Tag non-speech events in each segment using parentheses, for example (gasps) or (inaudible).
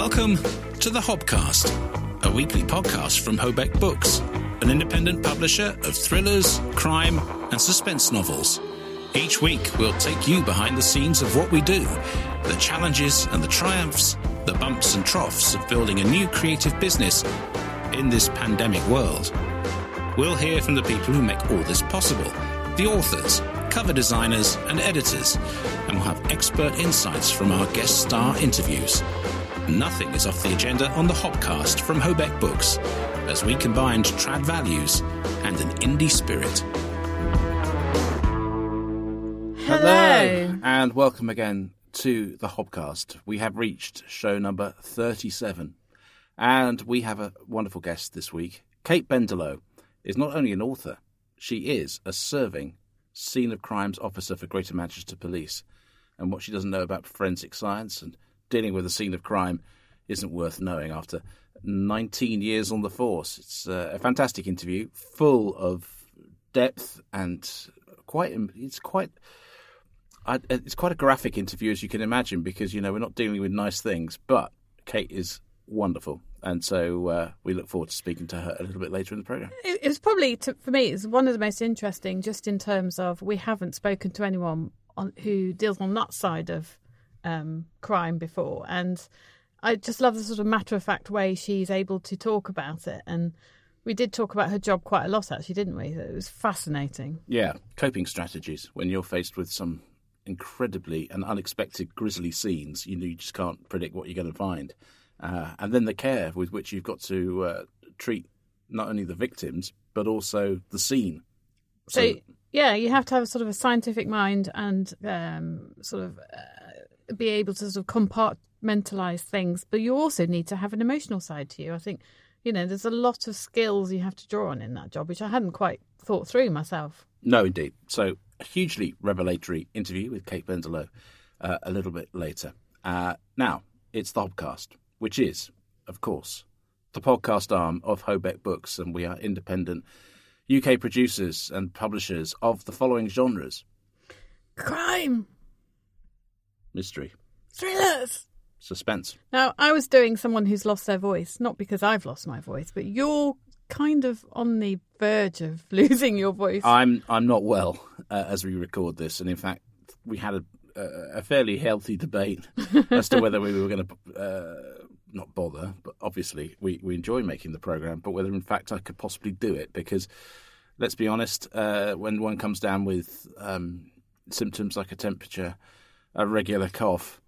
Welcome to the Hobcast, a weekly podcast from Hobeck Books, an independent publisher of thrillers, crime, and suspense novels. Each week, we'll take you behind the scenes of what we do, the challenges and the triumphs, the bumps and troughs of building a new creative business in this pandemic world. We'll hear from the people who make all this possible the authors, cover designers, and editors, and we'll have expert insights from our guest star interviews. Nothing is off the agenda on the Hobcast from Hobeck Books, as we combined trad values and an indie spirit. Hello. and welcome again to the Hobcast. We have reached show number 37, and we have a wonderful guest this week. Kate Bendelow is not only an author, she is a serving scene of crimes officer for Greater Manchester Police. And what she doesn't know about forensic science and dealing with a scene of crime isn't worth knowing after 19 years on the force. It's uh, a fantastic interview, full of depth and quite. It's quite. It's quite a graphic interview, as you can imagine, because you know we're not dealing with nice things. But Kate is wonderful, and so uh, we look forward to speaking to her a little bit later in the program. It was probably, to, for me, it's one of the most interesting just in terms of we haven't spoken to anyone on, who deals on that side of um, crime before. And I just love the sort of matter of fact way she's able to talk about it. And we did talk about her job quite a lot, actually, didn't we? It was fascinating. Yeah, coping strategies when you're faced with some incredibly and unexpected grisly scenes. You know, you just can't predict what you're going to find. Uh, and then the care with which you've got to uh, treat not only the victims but also the scene. So, yeah, you have to have a sort of a scientific mind and um, sort of uh, be able to sort of compartmentalize things, but you also need to have an emotional side to you. I think, you know, there's a lot of skills you have to draw on in that job, which I hadn't quite thought through myself. No, indeed. So, a hugely revelatory interview with Kate Bendelow uh, a little bit later. Uh, now, it's the Hobcast, which is, of course, the podcast arm of Hobeck Books, and we are independent UK producers and publishers of the following genres Crime, mystery, thrillers. suspense. Now, I was doing someone who's lost their voice, not because I've lost my voice, but you're kind of on the verge of (laughs) losing your voice. I'm I'm not well uh, as we record this, and in fact, we had a, a, a fairly healthy debate (laughs) as to whether we were going to uh, not bother. But obviously, we we enjoy making the program, but whether in fact I could possibly do it because, let's be honest, uh, when one comes down with um, symptoms like a temperature, a regular cough.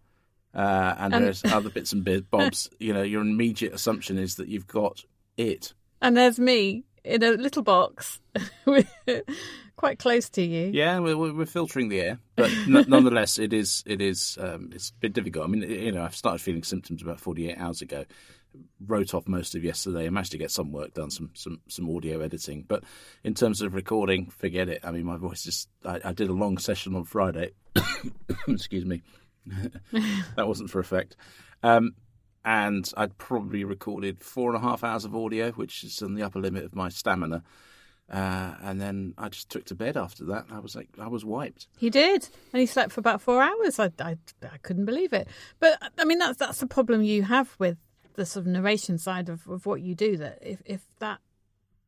Uh, and And- there's other bits and bobs. (laughs) You know, your immediate assumption is that you've got it. and there's me in a little box, (laughs) quite close to you. Yeah, we're, we're filtering the air, but n- (laughs) nonetheless, it is it is um, it's a bit difficult. I mean, you know, I've started feeling symptoms about forty eight hours ago. Wrote off most of yesterday. I managed to get some work done, some some some audio editing. But in terms of recording, forget it. I mean, my voice just. I, I did a long session on Friday. (coughs) Excuse me, (laughs) that wasn't for effect. Um, and I'd probably recorded four and a half hours of audio, which is on the upper limit of my stamina. Uh, and then I just took to bed after that. I was like, I was wiped. He did, and he slept for about four hours. I, I, I couldn't believe it. But I mean, that's that's the problem you have with the sort of narration side of, of what you do. That if if that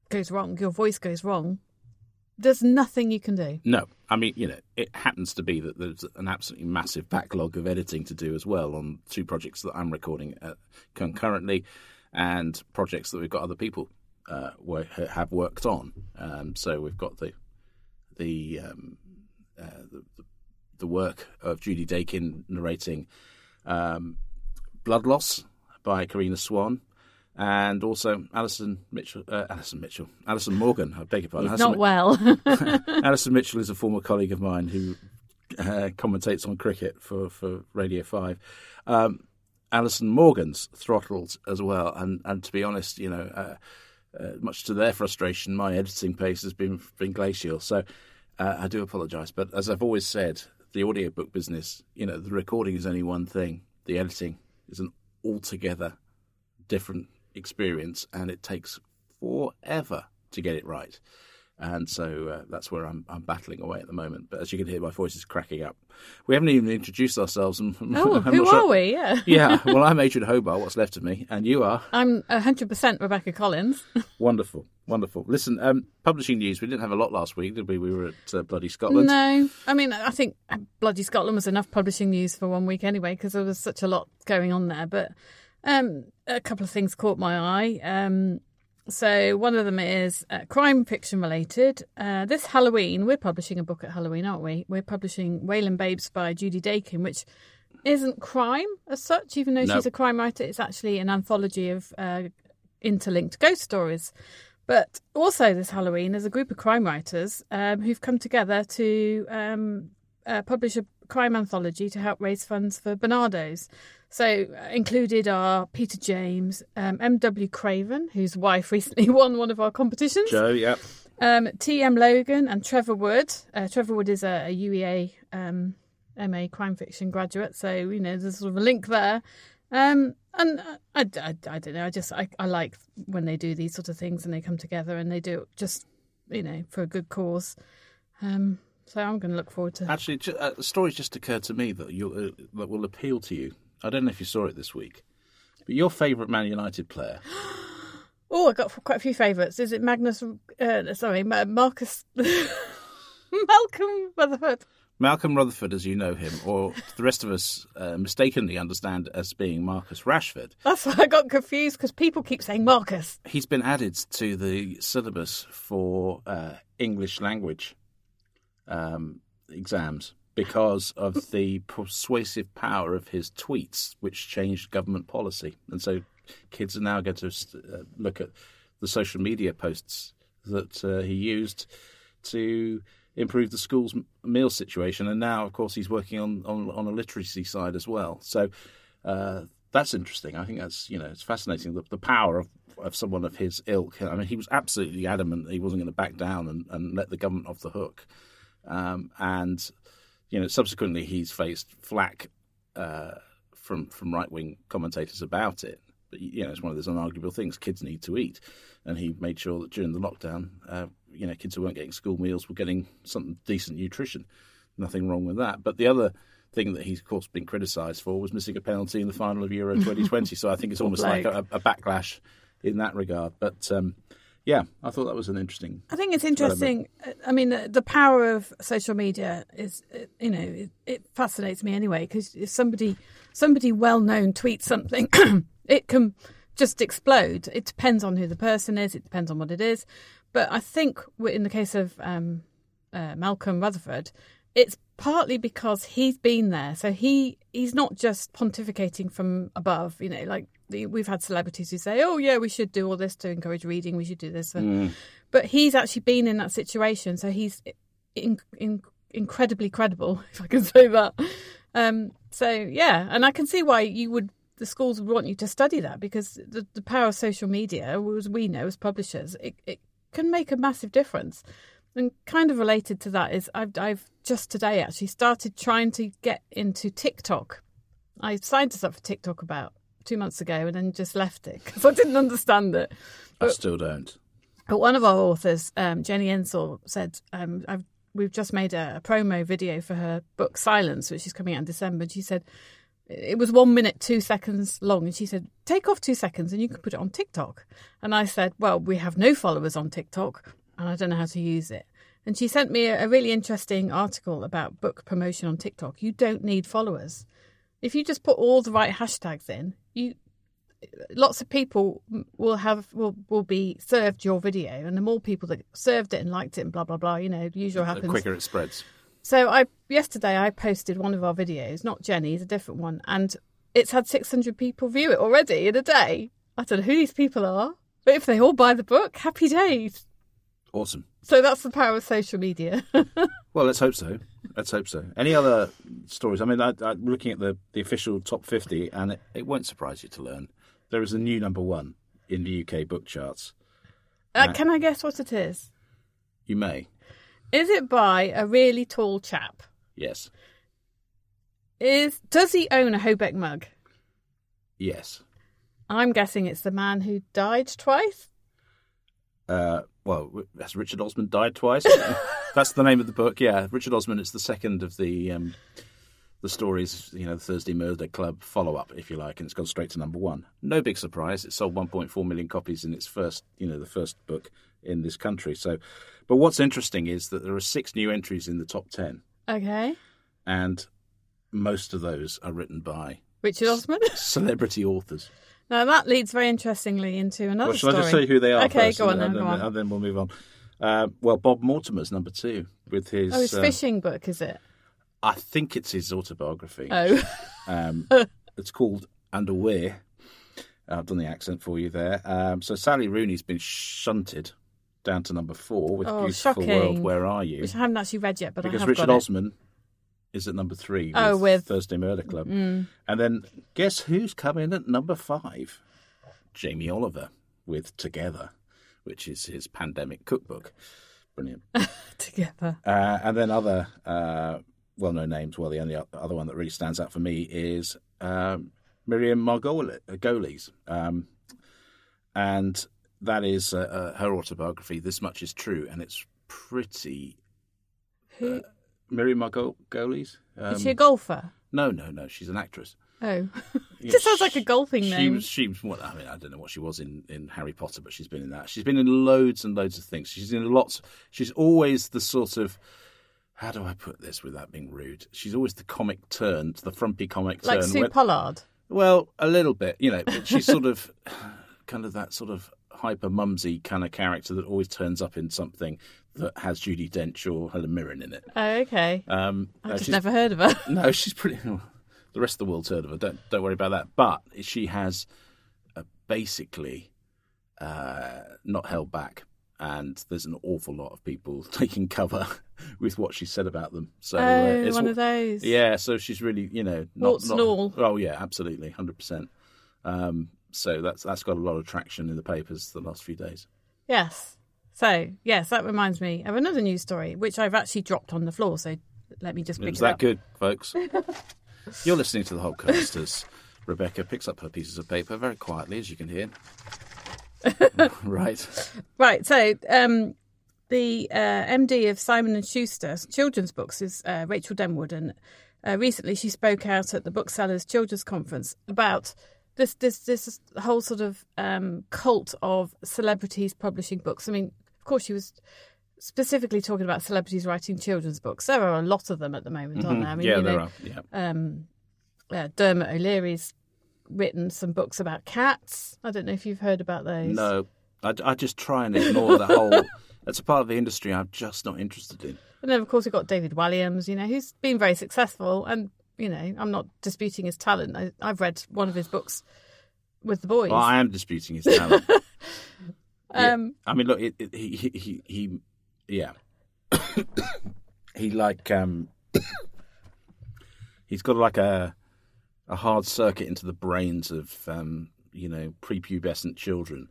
goes wrong, your voice goes wrong. There's nothing you can do. No, I mean, you know, it happens to be that there's an absolutely massive backlog of editing to do as well on two projects that I'm recording uh, concurrently, and projects that we've got other people uh, work, have worked on. Um, so we've got the the, um, uh, the the work of Judy Dakin narrating um, Blood Loss by Kerena Swan. And also Alison Mitchell, uh, Alison Mitchell, Alison Morgan. I beg your pardon. He's Alison not well. (laughs) (laughs) Alison Mitchell is a former colleague of mine who uh, commentates on cricket for, for Radio 5. Um, Alison Morgan's throttled as well. And, and to be honest, you know, uh, uh, much to their frustration, my editing pace has been, been glacial. So uh, I do apologise. But as I've always said, the audiobook business, you know, the recording is only one thing, the editing is an altogether different experience, and it takes forever to get it right. And so uh, that's where I'm, I'm battling away at the moment. But as you can hear, my voice is cracking up. We haven't even introduced ourselves. (laughs) And Oh, who sure- are we? Yeah. (laughs) yeah, (laughs) well, I'm Adrian Hobart, what's left of me, and you are I'm 100% Rebecca Collins. wonderful, wonderful. Listen, um, publishing news. We didn't have a lot last week, did we? We were at uh, Bloody Scotland. No, I mean, I think Bloody Scotland was enough publishing news for one week anyway, because there was such a lot going on there. But um, a couple of things caught my eye. Um, so one of them is uh, crime fiction related. Uh, this Halloween, we're publishing a book at Halloween, aren't we? We're publishing Wayland Babes by Judy Dakin, which isn't crime as such, even though No. she's a crime writer. It's actually an anthology of uh, interlinked ghost stories. But also this Halloween, there's a group of crime writers um, who've come together to um, uh, publish a crime anthology to help raise funds for Barnardo's. So uh, included are Peter James, um, M.W. Craven, whose wife (laughs) recently won one of our competitions, Joe, yeah. um, T.M. Logan and Trevor Wood. Uh, Trevor Wood is a, a UEA um, MA crime fiction graduate, so you know there's sort of a link there. Um, and I, I, I, I don't know. I just I, I like when they do these sort of things and they come together and they do it just you know for a good cause. Um, so I'm going to look forward to. Actually, ju- uh, story's just occurred to me that you uh, that will appeal to you. I don't know if you saw it this week, but your favourite Man United player, (gasps) Oh, I got quite a few favourites. Is it Magnus? Uh, sorry, Marcus. (laughs) Malcolm Rutherford. Malcolm Rutherford, as you know him, or the rest of us uh, mistakenly understand as being Marcus Rashford. That's why I got confused because people keep saying Marcus. He's been added to the syllabus for uh, English language um, exams because of the persuasive power of his tweets, which changed government policy. And so kids are now going to uh, look at the social media posts that uh, he used to improve the school's meal situation. And now, of course, he's working on, on, on a literacy side as well. So uh, that's interesting. I think that's, you know, it's fascinating, the, the power of, of someone of his ilk. I mean, he was absolutely adamant he wasn't going to back down and, and let the government off the hook. Um, and you know, subsequently he's faced flack uh, from from right wing commentators about it. But you know, it's one of those unarguable things. Kids need to eat, and he made sure that during the lockdown, uh, you know, kids who weren't getting school meals were getting some decent nutrition. Nothing wrong with that. But the other thing that he's of course been criticised for was missing a penalty in the final of Euro (laughs) 2020. so I think it's almost like a, a backlash in that regard. But um, yeah, I thought that was an interesting. I think it's interesting. I mean, the, the power of social media is, you know, it, it fascinates me anyway. Because if somebody, somebody well known tweets something, (clears throat) it can just explode. It depends on who the person is. It depends on what it is. But I think in the case of um, uh, Malcolm Rutherford, it's partly because he's been there. So he he's not just pontificating from above. You know, like we've had celebrities who say, "Oh yeah, we should do all this to encourage reading. We should do this." And, But he's actually been in that situation, so he's in, in, incredibly credible, (laughs) if I can say that. Um, so yeah, and I can see why you would. The schools would want you to study that because the, the power of social media, as we know as publishers, it, it can make a massive difference. And kind of related to that is I've I've just today actually started trying to get into TikTok. I signed us up for TikTok about two months ago and then just left it because I didn't understand it. I still don't. But one of our authors, um, Jennie Ensor, said um, I've, we've just made a, a promo video for her book Silence, which is coming out in December. And she said it was one minute two seconds long, and she said take off two seconds and you can put it on TikTok. And I said, well, we have no followers on TikTok, and I don't know how to use it. And she sent me a, a really interesting article about book promotion on TikTok. You don't need followers. If you just put all the right hashtags in, you lots of people will have will will be served your video, and the more people that served it and liked it and blah blah blah, you know, the usual The happens. quicker it spreads. So I yesterday I posted one of our videos, not Jenny's, a different one, and it's had 600 people view it already in a day. I don't know who these people are, but if they all buy the book, happy days. Awesome. So that's the power of social media. (laughs) Well, let's hope so. Let's hope so. Any other stories? I mean, I, I'm looking at the, the official top 50, and it, it won't surprise you to learn there is a new number one in the UK book charts. uh, can I guess what it is? You may. Is it by a really tall chap? Yes. Is does he own a Hobeck mug? Yes. I'm guessing it's the man who died twice. Uh, well, has Richard Osman died twice? (laughs) That's the name of the book. Yeah, Richard Osman. It's the second of the um, the stories. You know, the Thursday Murder Club follow up, if you like, and it's gone straight to number one. No big surprise. It sold 1.4 million copies in its first, you know, the first book in this country. So, but what's interesting is that there are six new entries in the top ten, Okay. and most of those are written by Richard Osman. celebrity authors. Now that leads very interestingly into another Well, shall story. I just say who they are Okay, first, go on and, then, and go then, on. and then we'll move on. Uh, well, Bob Mortimer's number two with his. Oh, his uh, fishing book, is it? I think it's his autobiography. Oh, (laughs) Um, it's called Underwear. I've done the accent for you there. Um, so Sally Rooney's been shunted down to number four with Oh, Beautiful shocking. World. Where are you? which I haven't actually read yet, but because I have Richard got it. Osman is at number three. With Oh, with- Thursday Murder Club. Mm. And then guess who's coming at number five? Jamie Oliver with Together, which is his pandemic cookbook. Brilliant. (laughs) together. Uh, and then other uh, well-known names. Well, the only other one that really stands out for me is um, Miriam Margolyes, um, and that is uh, uh, her autobiography. This much is true, and it's pretty. Who Miriam Margolyes. Um, is she a golfer? no, no, no. She's an actress. Oh, (laughs) Yeah, just sounds like a golfing she name. Was, she was. What, I mean, I don't know what she was in, in Harry Potter, but she's been in that. She's been in loads and loads of things. She's in lots. She's always the sort of. How do I put this without being rude? She's always the comic turn, the frumpy comic like turn. Sue when- Pollard. well, a little bit, you know. But she's sort of, (sighs) kind of that sort of hyper mumsy kind of character that always turns up in something that has Judi Dench or Helen Mirren in it. Oh, okay. Um, I've uh, just never heard of her. (laughs) no, she's pretty. The rest of the world's heard of her. Don't don't worry about that. But she has uh, basically uh, not held back, and there's an awful lot of people (laughs) taking cover (laughs) with what she said about them. So uh, oh, it's one of those. yeah. So she's really, you know, not, Warts not- all. Oh yeah, absolutely, hundred percent. Um, so that's that's got a lot of traction in the papers the last few days. Yes. So, yes, that reminds me of another news story, which I've actually dropped on the floor. So let me just It pick was it that up. good, folks. (laughs) You're listening to the Hobcast as Rebecca picks up her pieces of paper very quietly, as you can hear. (laughs) right. Right. So, um, the uh, MD of Simon and Schuster children's books is uh, Rachel Denwood, and uh, recently she spoke out at the Booksellers Children's Conference about this this this whole sort of um, cult of celebrities publishing books. I mean, of course, she was specifically talking about celebrities writing children's books. There are a lot of them at the moment, aren't there? I mean, Mm-hmm. yeah, you there know, are. Yeah. um, uh, Dermot O'Leary's written some books about cats. I don't know if you've heard about those. No, I, I just try and ignore the whole. (laughs) That's a part of the industry I'm just not interested in. And then, of course, we've got David Walliams, you know, who's been very successful. And, you know, I'm not disputing his talent. I, I've read one of his books with the boys. Well, I am disputing his talent. (laughs) Yeah. um, I mean, look, it, it, he, he, he, he, yeah, (coughs) he like um, (coughs) he's got like a a hard circuit into the brains of um, you know prepubescent children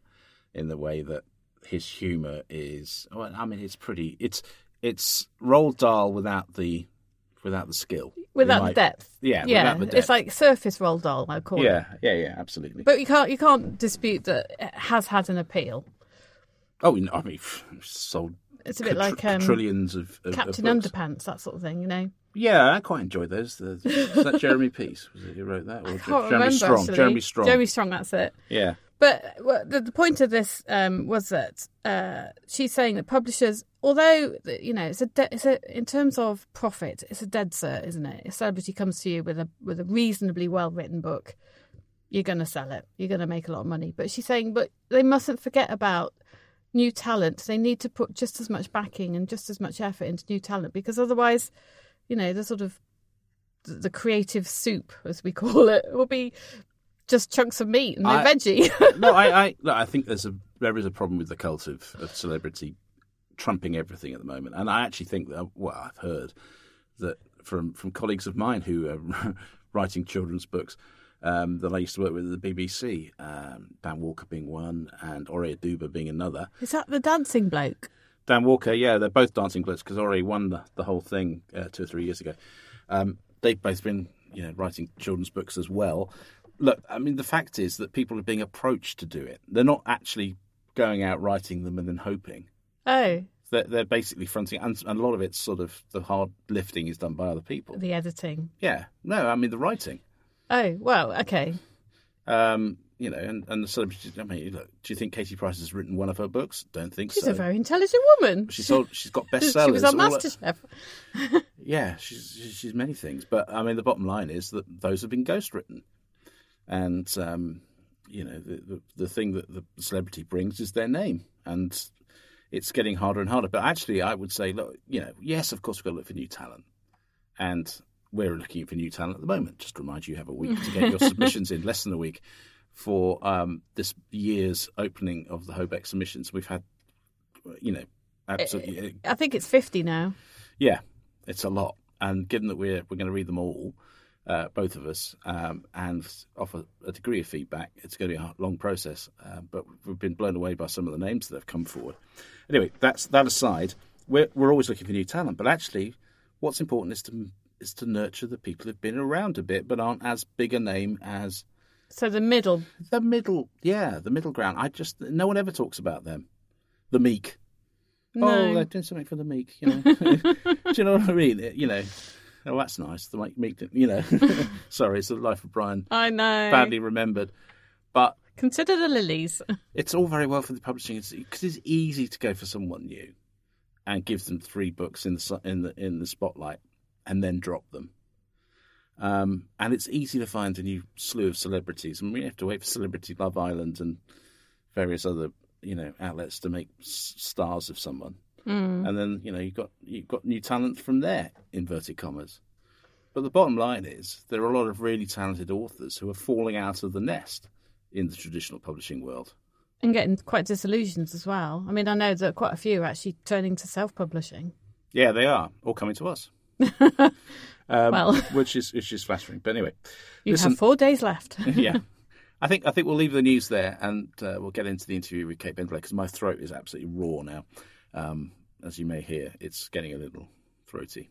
in the way that his humour is. Well, I mean, it's pretty. It's it's Roald Dahl without the without the skill, without the depth. Yeah, Yeah. without the It's like surface Roald Dahl, I call it. yeah, yeah, yeah, absolutely. But you can't you can't dispute that it has had an appeal. Oh, no, I mean, (laughs) sold It's a bit like um, trillions of, of Captain of. Underpants, that sort of thing, you know. Yeah, I quite enjoyed those. The, was that Jeremy Peace? Was it who wrote that? Or I can't Jeremy remember, Strong? actually. Jeremy Strong. Jeremy Strong, that's it. Yeah. But well, the, the point of this um, was that uh, she's saying that publishers, although you know, it's a, de- it's a in terms of profit, it's a dead cert, isn't it? A celebrity comes to you with a with a reasonably well written book, you're going to sell it. You're going to make a lot of money. But she's saying, but they mustn't forget about new talent. They need to put just as much backing and just as much effort into new talent because otherwise, you know, the sort of the creative soup, as we (laughs) call it, will be just chunks of meat and no I- veggie. (laughs) no, I, I, look, I think there's a there is a problem with the cult of, of celebrity trumping everything at the moment, and I actually think that well, I've heard that from from colleagues of mine who are (laughs) writing children's books um, that I used to work with at the BBC, um, Dan Walker being one, and Ore Oduba being another. Is that the dancing bloke? Dan Walker, yeah, they're both dancing blokes because Ore won the, the whole thing uh, two or three years ago. Um, they've both been, you know, writing children's books as well. Look, I mean, the fact is that people are being approached to do it. They're not actually going out writing them and then hoping. Oh, They're, they're basically fronting, and, and a lot of it's sort of the hard lifting is done by other people. the editing. Yeah, no, I mean the writing. Oh, well, okay. Um, you know, and, and the celebrity. I mean, look, do you think Katie Price has written one of her books? Don't think She's so. She's a very intelligent woman. She's sold, she's got bestsellers. (laughs) she was on MasterChef. (laughs) Yeah, she's she's she's many things, but I mean, the bottom line is that those have been ghostwritten, and um, you know, the, the the thing that the celebrity brings is their name, and it's getting harder and harder. But actually, I would say, look, you know, yes, of course, we've got to look for new talent, and we're looking for new talent at the moment. Just to remind you, you have a week to get your submissions in, less than a week for um, this year's opening of the Hobeck submissions. We've had, you know, absolutely. I think it's 50 now. Yeah, it's a lot. And given that we're we're going to read them all, uh, both of us, um, and offer a degree of feedback, it's going to be a long process. Uh, but we've been blown away by some of the names that have come forward. Anyway, that's that aside. We're we're always looking for new talent, but actually, what's important is to is to nurture the people who've been around a bit but aren't as big a name as So the middle. the middle. Yeah, the middle ground. I just no one ever talks about them. The meek. No. Oh, they're doing something for the meek. You know, (laughs) do you know what I mean? You know, oh, that's nice. The meek, meek you know. (laughs) Sorry, it's the life of Brian, I know. badly remembered, but Consider the lilies. it's all very well for the publishing because it's easy to go for someone new and give them three books in the in the in the spotlight and then drop them. Um, and it's easy to find a new slew of celebrities, and we have to wait for Celebrity Love Island and various other you know outlets to make s- stars of someone. Mm. And then you know you've got you've got new talent from there, inverted commas. But the bottom line is there are a lot of really talented authors who are falling out of the nest in the traditional publishing world. And getting quite disillusioned as well. I mean, I know that quite a few are actually turning to self publishing. Yeah, they are all coming to us. (laughs) Um, Well. (laughs) which is which is flattering. But anyway, You Listen- have four days left. (laughs) yeah, I think I think we'll leave the news there, and uh, we'll get into the interview with Kate Bendelow because my throat is absolutely raw now. Um, as you may hear, it's getting a little throaty.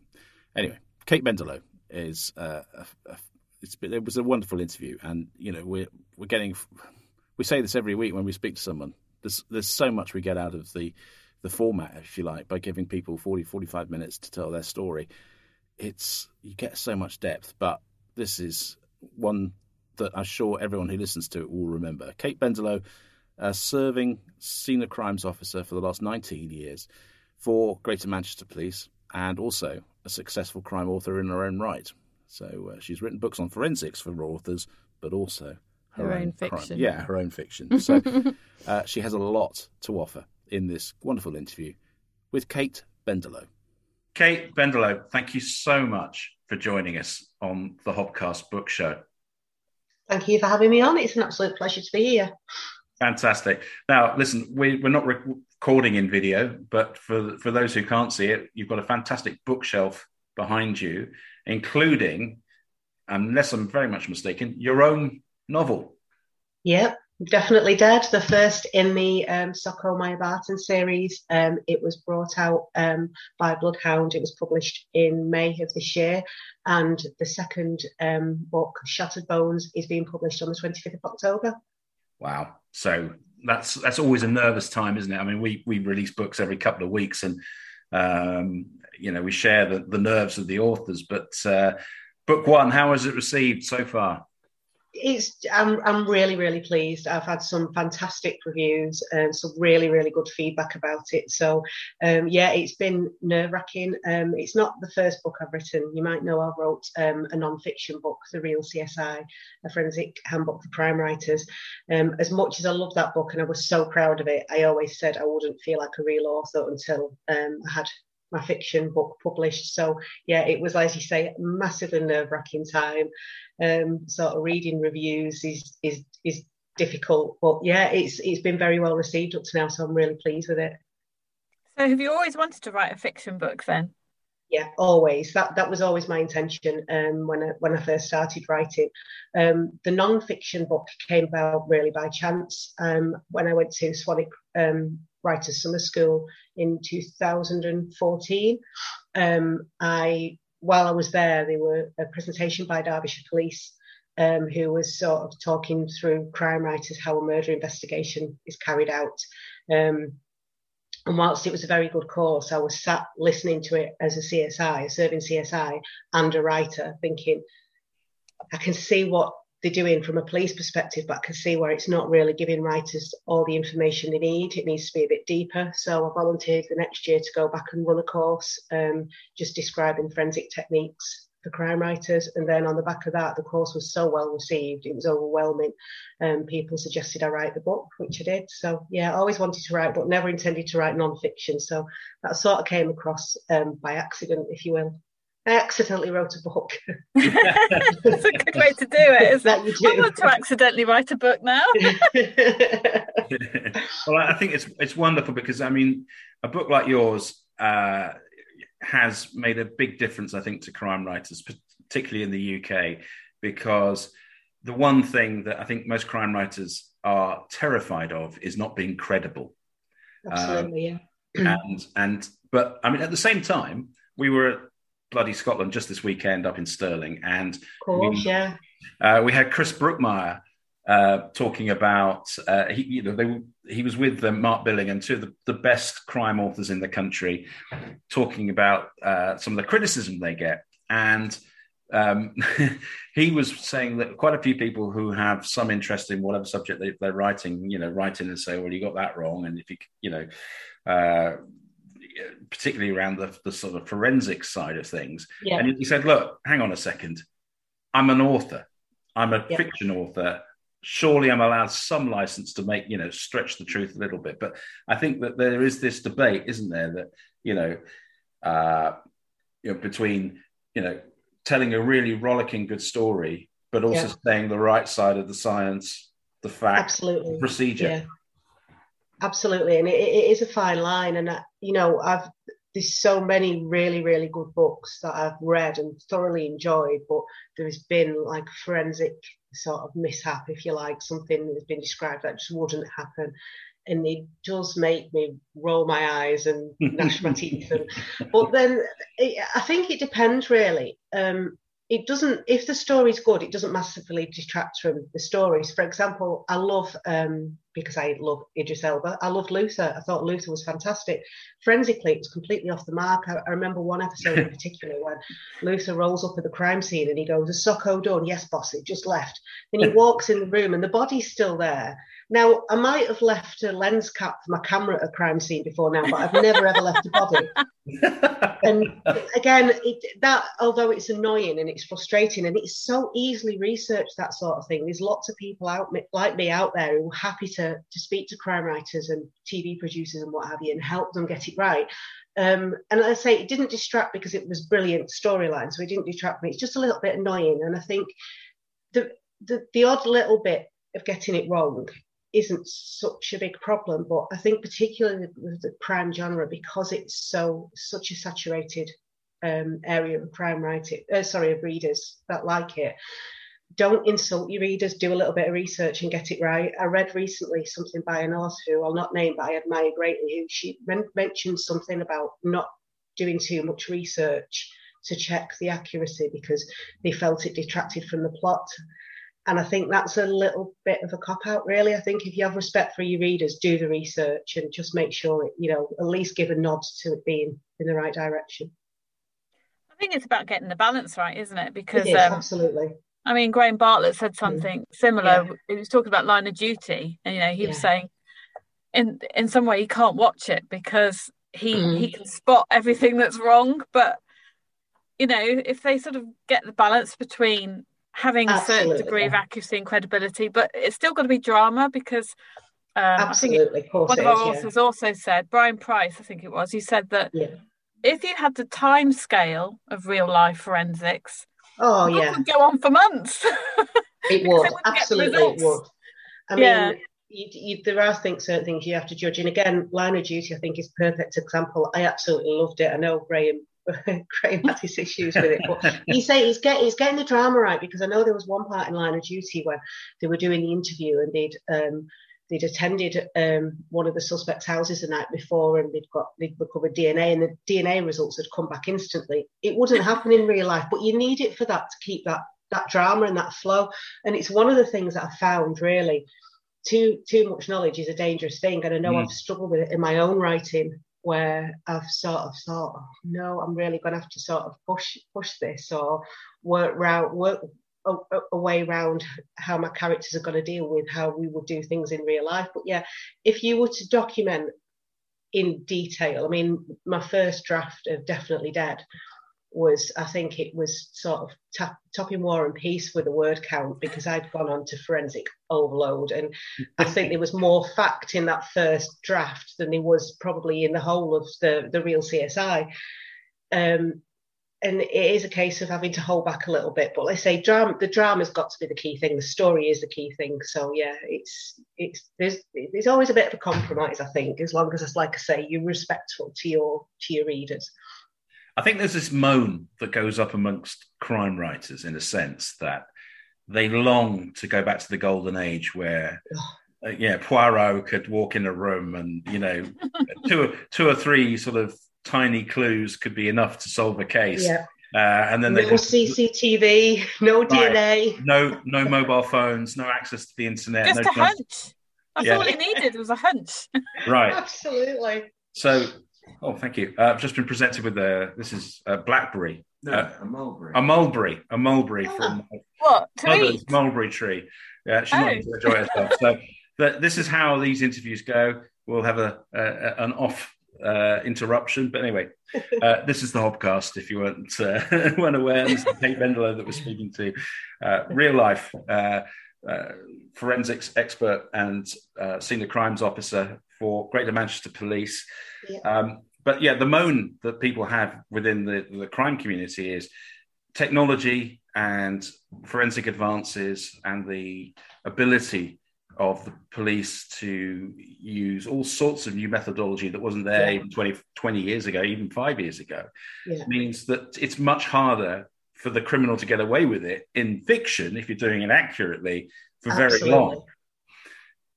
Anyway, Kate Bendelow is uh, a, a, it's it was a wonderful interview, and you know we're we're getting we say this every week when we speak to someone. There's there's so much we get out of the the format, if you like, by giving people 40, 45 minutes to tell their story. It's you get so much depth, but this is one that I'm sure everyone who listens to it will remember. Kate Bendelow, uh, serving scene of crimes officer for the last 19 years for Greater Manchester Police, and also a successful crime author in her own right. So uh, she's written books on forensics for authors, but also her, Her own crime. fiction. Yeah, her own fiction. (laughs) So uh, she has a lot to offer in this wonderful interview with Kate Bendelow. Kate Bendelow, thank you so much for joining us on the Hobcast Book Show. Thank you for having me on. It's an absolute pleasure to be here. Fantastic. Now, listen, we, we're not recording in video, but for for those who can't see it, you've got a fantastic bookshelf behind you, including, unless I'm very much mistaken, your own novel. Yep, definitely dead. The first in the um, Maya Barton series. Um, it was brought out um, by Bloodhound. It was published in May of this year. And the second um, book, Shattered Bones, is being published on the 25th of October. Wow. So that's that's always a nervous time, isn't it? I mean, we we release books every couple of weeks, and um, you know we share the, the nerves of the authors. But uh, book one, how has it received so far? It's I'm I'm really really pleased. I've had some fantastic reviews and some really really good feedback about it. So um, yeah, it's been nerve wracking. Um, it's not the first book I've written. You might know I wrote um, a non fiction book, The Real CSI, a forensic handbook for crime writers. Um, as much as I love that book and I was so proud of it, I always said I wouldn't feel like a real author until um, I had my fiction book published. So yeah, it was, as you say, massively nerve wracking time. Um, sort of reading reviews is is is difficult, but yeah, it's it's been very well received up to now. So I'm really pleased with it. So, have you always wanted to write a fiction book then? Yeah, always. That that was always my intention um, when I when I first started writing. Um, the non-fiction book came about really by chance. Um, when I went to Swanwick um, Writers Summer School in 2014, um, I while I was there, there were a presentation by Derbyshire Police um, who was sort of talking through crime writers how a murder investigation is carried out. Um, and whilst it was a very good course, I was sat listening to it as a CSI, a serving CSI, and a writer, thinking, I can see what they're doing from a police perspective, but I can see where it's not really giving writers all the information they need. It needs to be a bit deeper. So I volunteered the next year to go back and run a course um, just describing forensic techniques for crime writers. And then on the back of that, the course was so well received, it was overwhelming. Um, people suggested I write the book, which I did. So yeah, I always wanted to write, but never intended to write non-fiction. So that sort of came across um, by accident, if you will. I accidentally wrote a book. (laughs) That's a good way to do it, isn't it? I want to accidentally write a book now. (laughs) (laughs) well, I think it's it's wonderful because I mean, a book like yours uh, has made a big difference, I think, to crime writers, particularly in the UK, because the one thing that I think most crime writers are terrified of is not being credible. Absolutely, um, yeah. and and but I mean, at the same time, we were at bloody Scotland just this weekend up in Stirling, and of course, we, yeah, uh, we had Chris Brookmyre uh, talking about uh, he, you know, they, he was with uh, Mark and two of the, the, best crime authors in the country, talking about uh, some of the criticism they get, and um, (laughs) he was saying that quite a few people who have some interest in whatever subject they, are writing, you know, write in and say, "Well, you got that wrong," and if you, you know. Uh, particularly around the, the sort of forensic side of things. Yeah. And he said, Look, hang on a second. I'm an author. I'm a yeah. fiction author surely I'm allowed some license to make, you know, stretch the truth a little bit. But I think that there is this debate, isn't there, that, you know, uh, you know, between, you know, telling a really rollicking good story, but also yeah. staying the right side of the science, the fact, absolutely, the procedure. Absolutely, and it, it is a fine line. And uh, you know, I've there's so many really really good books that I've read and thoroughly enjoyed, but there has been like forensic sort of mishap, if you like, something that's been described that just wouldn't happen. And it does make me roll my eyes and gnash my teeth. And, (laughs) but then it, I think it depends really. Um, it doesn't if the story's good it doesn't massively detract from the stories for example i love um, because i love idris elba. I loved luther. I thought luther was fantastic. Forensically it was completely off the mark. I, I remember one episode in (laughs) particular when luther rolls up at the crime scene and he goes is SOCO done? Yes boss it just left. Then he walks in the room and the body's still there now, I might have left a lens cap for my camera at a crime scene before now, but I've never ever left a body. (laughs) and again, it, that although it's annoying and it's frustrating and it's so easily researched that sort of thing, there's lots of people out like me out there who are happy to to speak to crime writers and TV producers and what have you and help them get it right. Um, and I say it didn't distract because it was brilliant storyline, so it didn't detract me. It's just a little bit annoying, and I think the the, the odd little bit of getting it wrong isn't such a big problem. But I think particularly with the crime genre, because it's so such a saturated um, area of crime writing, uh, sorry, of readers that like it. Don't insult your readers. Do a little bit of research and get it right. I read recently something by an author who I'll not name, but I admire greatly. Who she mentioned something about not doing too much research to check the accuracy because they felt it detracted from the plot. And I think that's a little bit of a cop out, really. I think if you have respect for your readers, do the research and just make sure, it, you know, at least give a nod to it being in the right direction. I think it's about getting the balance right, isn't it? Because it is, um, absolutely. I mean, Graham Bartlett said something mm. similar. Yeah. He was talking about Line of Duty, and you know, he yeah. was saying, in in some way, he can't watch it because he mm. he can spot everything that's wrong, but you know, if they sort of get the balance between having Absolutely. a certain degree of accuracy and credibility, but it's still got to be drama because um, Absolutely, I think one of our authors yeah. also said, Brian Price, I think it was, he said that yeah. if you had the time scale of real life forensics, oh yeah, would go on for months. (laughs) it would absolutely, it would. I yeah. mean, you, you, there are things, certain things you have to judge, and again, Line of Duty, I think, is perfect example. I absolutely loved it. I know Graham Graham had his issues with it. But he's saying he's, get, he's getting the drama right because I know there was one part in Line of Duty where they were doing the interview and they'd um, they'd attended um, one of the suspects' houses the night before and they'd got they'd recovered DNA and the DNA results had come back instantly. It wouldn't happen in real life, but you need it for that to keep that that drama and that flow. And it's one of the things that I found really too too much knowledge is a dangerous thing, and I know Mm. I've struggled with it in my own writing, where I've sort of thought, oh, no, I'm really going to have to sort of push push this or work round work a, a- way around how my characters are going to deal with how we would do things in real life. But yeah, if you were to document in detail, I mean, my first draft of Definitely Dead was I think it was sort of tap, topping War and Peace with a word count because I'd gone on to forensic overload, and I think there was more fact in that first draft than there was probably in the whole of the the real CSI. Um, and it is a case of having to hold back a little bit, but let's say drama, the drama's got to be the key thing. The story is the key thing. So yeah, it's it's there's there's always a bit of a compromise, I think, as long as it's like I say, you're respectful to your to your readers. I think there's this moan that goes up amongst crime writers in a sense that they long to go back to the golden age where, (sighs) uh, yeah, Poirot could walk in a room and you know, (laughs) two two or three sort of tiny clues could be enough to solve a case, Yeah. uh, and then no they just, CCTV, (laughs) no Right. DNA. no no mobile phones, no access to the internet, Just no a hunch. That's Yeah. all it needed was a hunch. right. (laughs) Absolutely. So, oh, thank you. Uh, I've just been presented with a. This is a blackberry, No, Uh, a mulberry. a mulberry, a mulberry Ah. from What? To mother's eat? mulberry tree. Yeah, she might Oh. enjoy herself. So, but this is how these interviews go. We'll have a, a a- an off uh, interruption, but anyway, uh, (laughs) this is the Hobcast. If you weren't uh, (laughs) weren't aware, this is Kate Bendelow that we're speaking to, uh, real life uh, forensics expert and uh, scene of crimes officer for Greater Manchester Police. Yeah. Um, but yeah, the moan that people have within the, the crime community is technology and forensic advances and the ability of the police to use all sorts of new methodology that wasn't there Yeah. even 20, 20 years ago, even five years ago, Yeah. means that it's much harder for the criminal to get away with it in fiction if you're doing it accurately for very Absolutely. long.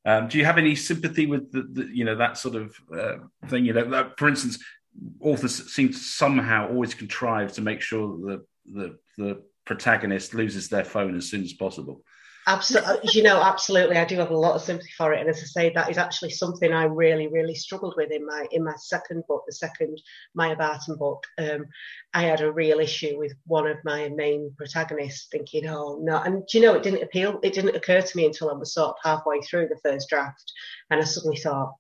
Um, do you have any sympathy with the, the you know that sort of uh, thing? You know, that, for instance, authors seem to somehow always contrive to make sure that the the protagonist loses their phone as soon as possible. Absolutely, you know, absolutely. I do have a lot of sympathy for it, and as I say, that is actually something I really, really struggled with in my in my second book, the second Maya Barton book. Um, I had a real issue with one of my main protagonists, thinking, "Oh no!" And you know, it didn't appeal. It didn't occur to me until I was sort of halfway through the first draft, and I suddenly thought,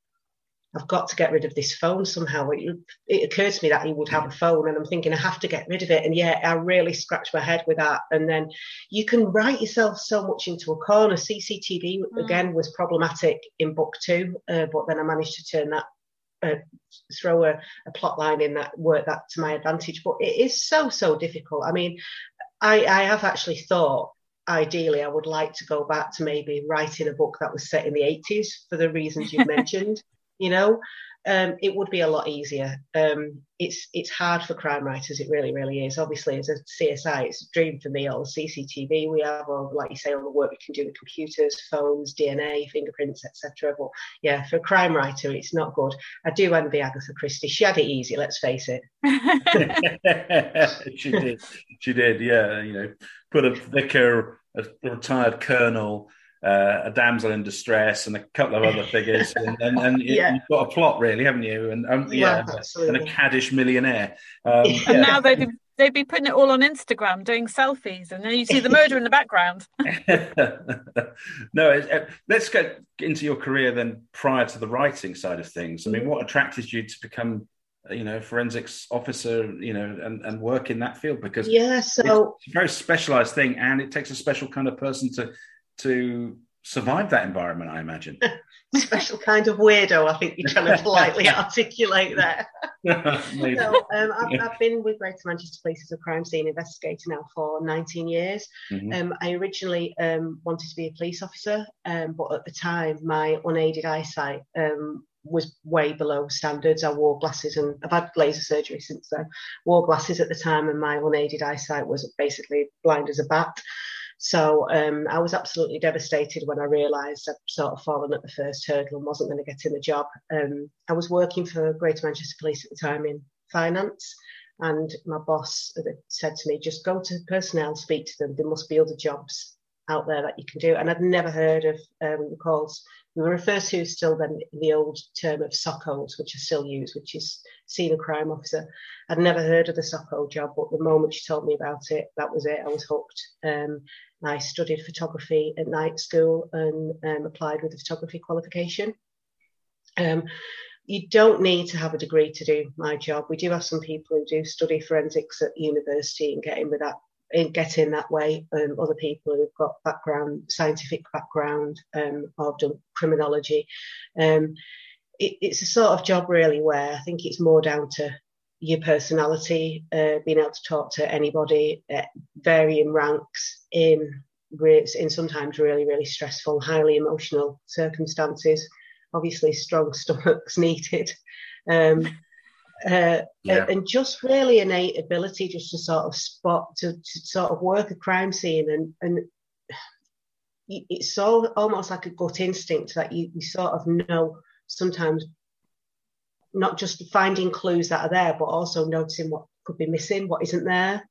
I've got to get rid of this phone somehow. It, it occurred to me that he would have a phone, and I'm thinking I have to get rid of it. And yeah, I really scratched my head with that. And then you can write yourself so much into a corner. CCTV Mm. again was problematic in book two, uh, but then I managed to turn that. Uh, throw a, a plot line in that work that to my advantage but it is so so difficult i mean i i have actually thought ideally i would like to go back to maybe writing a book that was set in the 80s for the reasons you've (laughs) mentioned you know? Um, it would be a lot easier. Um, it's it's hard for crime writers it really really is. Obviously as a csi it's a dream for me all the cctv we have or like you say all the work we can do with computers phones dna fingerprints etc but yeah for a crime writer it's not good. I do envy agatha christie. She had it easy let's face it. (laughs) She did. She did. Yeah, you know, put a vicar, a retired colonel, uh, a damsel in distress, and a couple of other (laughs) figures, and, and, and you- Yeah. you've got a plot, really, haven't you? And um, You yeah, and a caddish millionaire. (laughs) Um, And And yeah. now they'd be, they'd be putting it all on Instagram, doing selfies, and then you see the (laughs) murder in the background. no, it, it- let's get into your career then. Prior to the writing side of things, I mean, what attracted you to become, you know, forensics officer, you know, and, and work in that field? Because yeah so it's a very specialized thing, and it takes a special kind of person to to survive that environment. I imagine. (laughs) special kind of weirdo i think you're trying to (laughs) politely articulate there (laughs) So um, I've, I've been with Greater Manchester Police as a crime scene investigator now for 19 years. Mhm. Um, I originally um, wanted to be a police officer, um, but at the time my unaided eyesight um, was way below standards. I wore glasses and I've had laser surgery since then. Wore glasses at the time, and my unaided eyesight was basically blind as a bat. So um, I was absolutely devastated when I realised I'd sort of fallen at the first hurdle and wasn't going to get in the job. Um, I was working for Greater Manchester Police at the time in finance, and my boss said to me, "Just go to personnel, speak to them. There must be other jobs out there that you can do. And I'd never heard of um, the calls. We referred to still then the old term of SOCOs, which I still use, which is scene of crime officer. I'd never heard of the SOCO job, but the moment she told me about it, that was it. I was hooked. Um, I studied photography at night school and um, applied with a photography qualification. Um, you don't need to have a degree to do my job. We do have some people who do study forensics at university and get in with that in that way. Um, other people who've got background, scientific background, um, done criminology. Um, it, it's a sort of job really where I think it's more down to your personality, uh, being able to talk to anybody at varying ranks in in sometimes really really stressful, highly emotional circumstances. Obviously, strong (laughs) stomachs needed. Um, uh, yeah. and just really innate ability just to sort of spot to, to sort of work a crime scene and and it's so almost like a gut instinct that you, you sort of know sometimes not just finding clues that are there but also noticing what could be missing what isn't there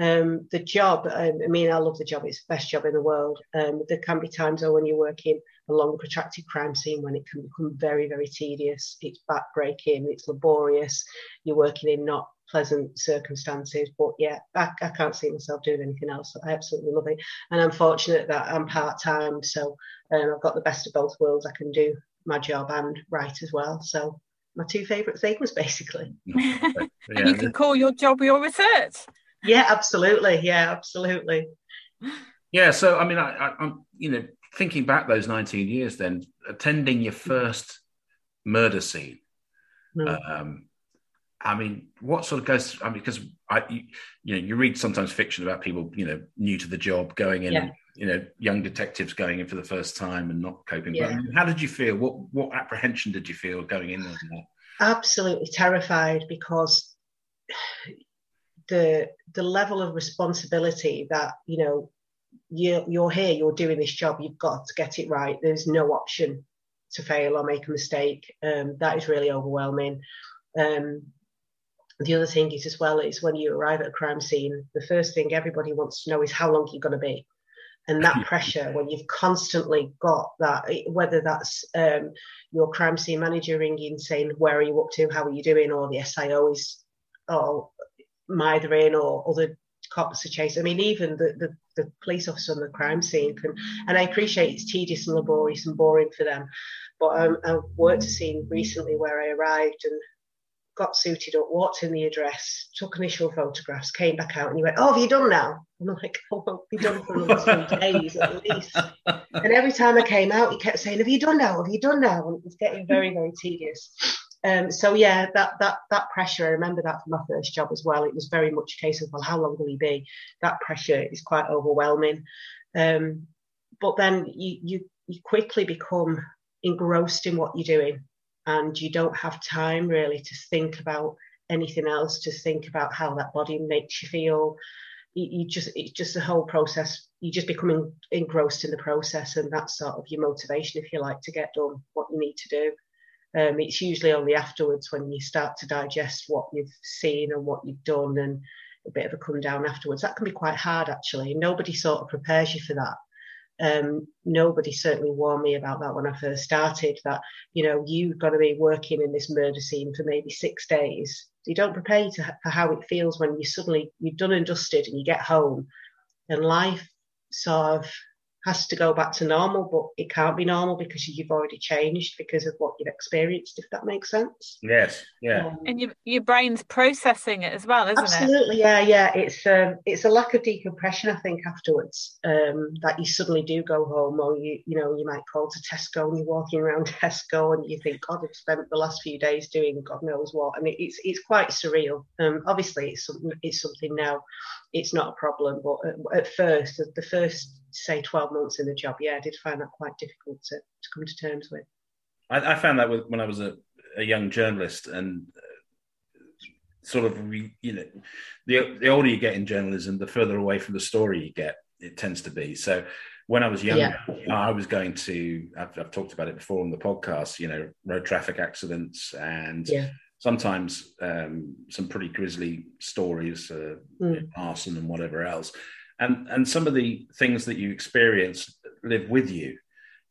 um, the job, um, I mean, I love the job. It's the best job in the world. Um, there can be times though when you're working a long, protracted crime scene when it can become very, very tedious. It's backbreaking. It's laborious. You're working in not pleasant circumstances. But yeah, I, I can't see myself doing anything else. I absolutely love it, and I'm fortunate that I'm part time, so um, I've got the best of both worlds. I can do my job and write as well. So my two favourite things, (laughs) basically. yeah. (laughs) and you can call your job your research. Yeah, absolutely. Yeah, absolutely. Yeah. So, I mean, I, am you know, thinking back those 19 years, then attending your first murder scene. Mm. Um, I mean, what sort of goes? I mean, because I, you, you, know, you read sometimes fiction about people, you know, new to the job, going in, yeah. you know, young detectives going in for the first time and not coping. Yeah. But how did you feel? What what apprehension did you feel going in there? Absolutely terrified because (sighs) the the level of responsibility that you know you're, you're here you're doing this job you've got to get it right. There's no option to fail or make a mistake. Um, that is really overwhelming. Um, the other thing is as well is when you arrive at a crime scene the first thing everybody wants to know is how long you're going to be. And that (laughs) pressure when you've constantly got that whether that's um, your crime scene manager ringing saying where are you up to? How are you doing? Or the SIO is oh mithering or other cops are chasing. I mean, even the, the, the, police officer on the crime scene can, and I appreciate it's tedious and laborious and boring for them, but um, I've worked a scene recently where I arrived and got suited up, walked in the address, took initial photographs, came back out, and he went, "Oh, have you done now?" I'm like, "Oh, I won't be done for another days at least." And every time I came out, he kept saying, "Have you done now? Have you done now?" And it was getting very, very tedious. Um, so yeah, that that that pressure. I remember that from my first job as well. It was very much a case of well, how long will he be? That pressure is quite overwhelming. Um, but then you, you you quickly become engrossed in what you're doing, and you don't have time really to think about anything else. To think about how that body makes you feel. You, you just it's just the whole process. You just becoming engrossed in the process, and that's sort of your motivation, if you like, to get done what you need to do. Um, it's usually only afterwards when you start to digest what you've seen and what you've done and a bit of a come down afterwards. That can be quite hard actually. Nobody sort of prepares you for that. Um, nobody certainly warned me about that when I first started. That you know you've got to be working in this murder scene for maybe six days. You don't prepare you to, for how it feels when you suddenly you've done and dusted and you get home, and life sort of has to go back to normal, but it can't be normal because you've already changed because of what you've experienced, if that makes sense. Yes, yeah. Um, and your, your brain's processing it as well, isn't absolutely, it? Absolutely, yeah, yeah. It's um, it's a lack of decompression, I think, afterwards um, that you suddenly do go home, or you you know you might call to Tesco and you're walking around (laughs) Tesco and you think, God, I've spent the last few days doing God knows what, and it, it's it's quite surreal. Um, obviously, it's something it's something now. It's not a problem, but at, at first, the first say 12 months in the job, yeah, I did find that quite difficult to, to come to terms with. I, I found that with, when I was a, a young journalist and uh, sort of, you know, the, the older you get in journalism, the further away from the story you get, it tends to be. So when I was younger, yeah. I was going to, I've, I've, talked about it before on the podcast, you know, road traffic accidents and yeah. sometimes um, some pretty grisly stories, uh, mm. arson and whatever else and and some of the things that you experience live with you.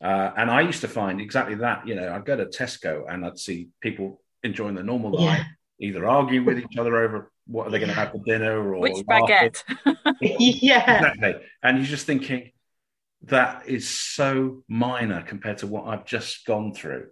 Uh, and I used to find exactly that. You know, I'd go to Tesco and I'd see people enjoying the normal life, yeah. either arguing with each other over what are they going to have for dinner or which baguette. (laughs) yeah, exactly. And you're just thinking that is so minor compared to what I've just gone through.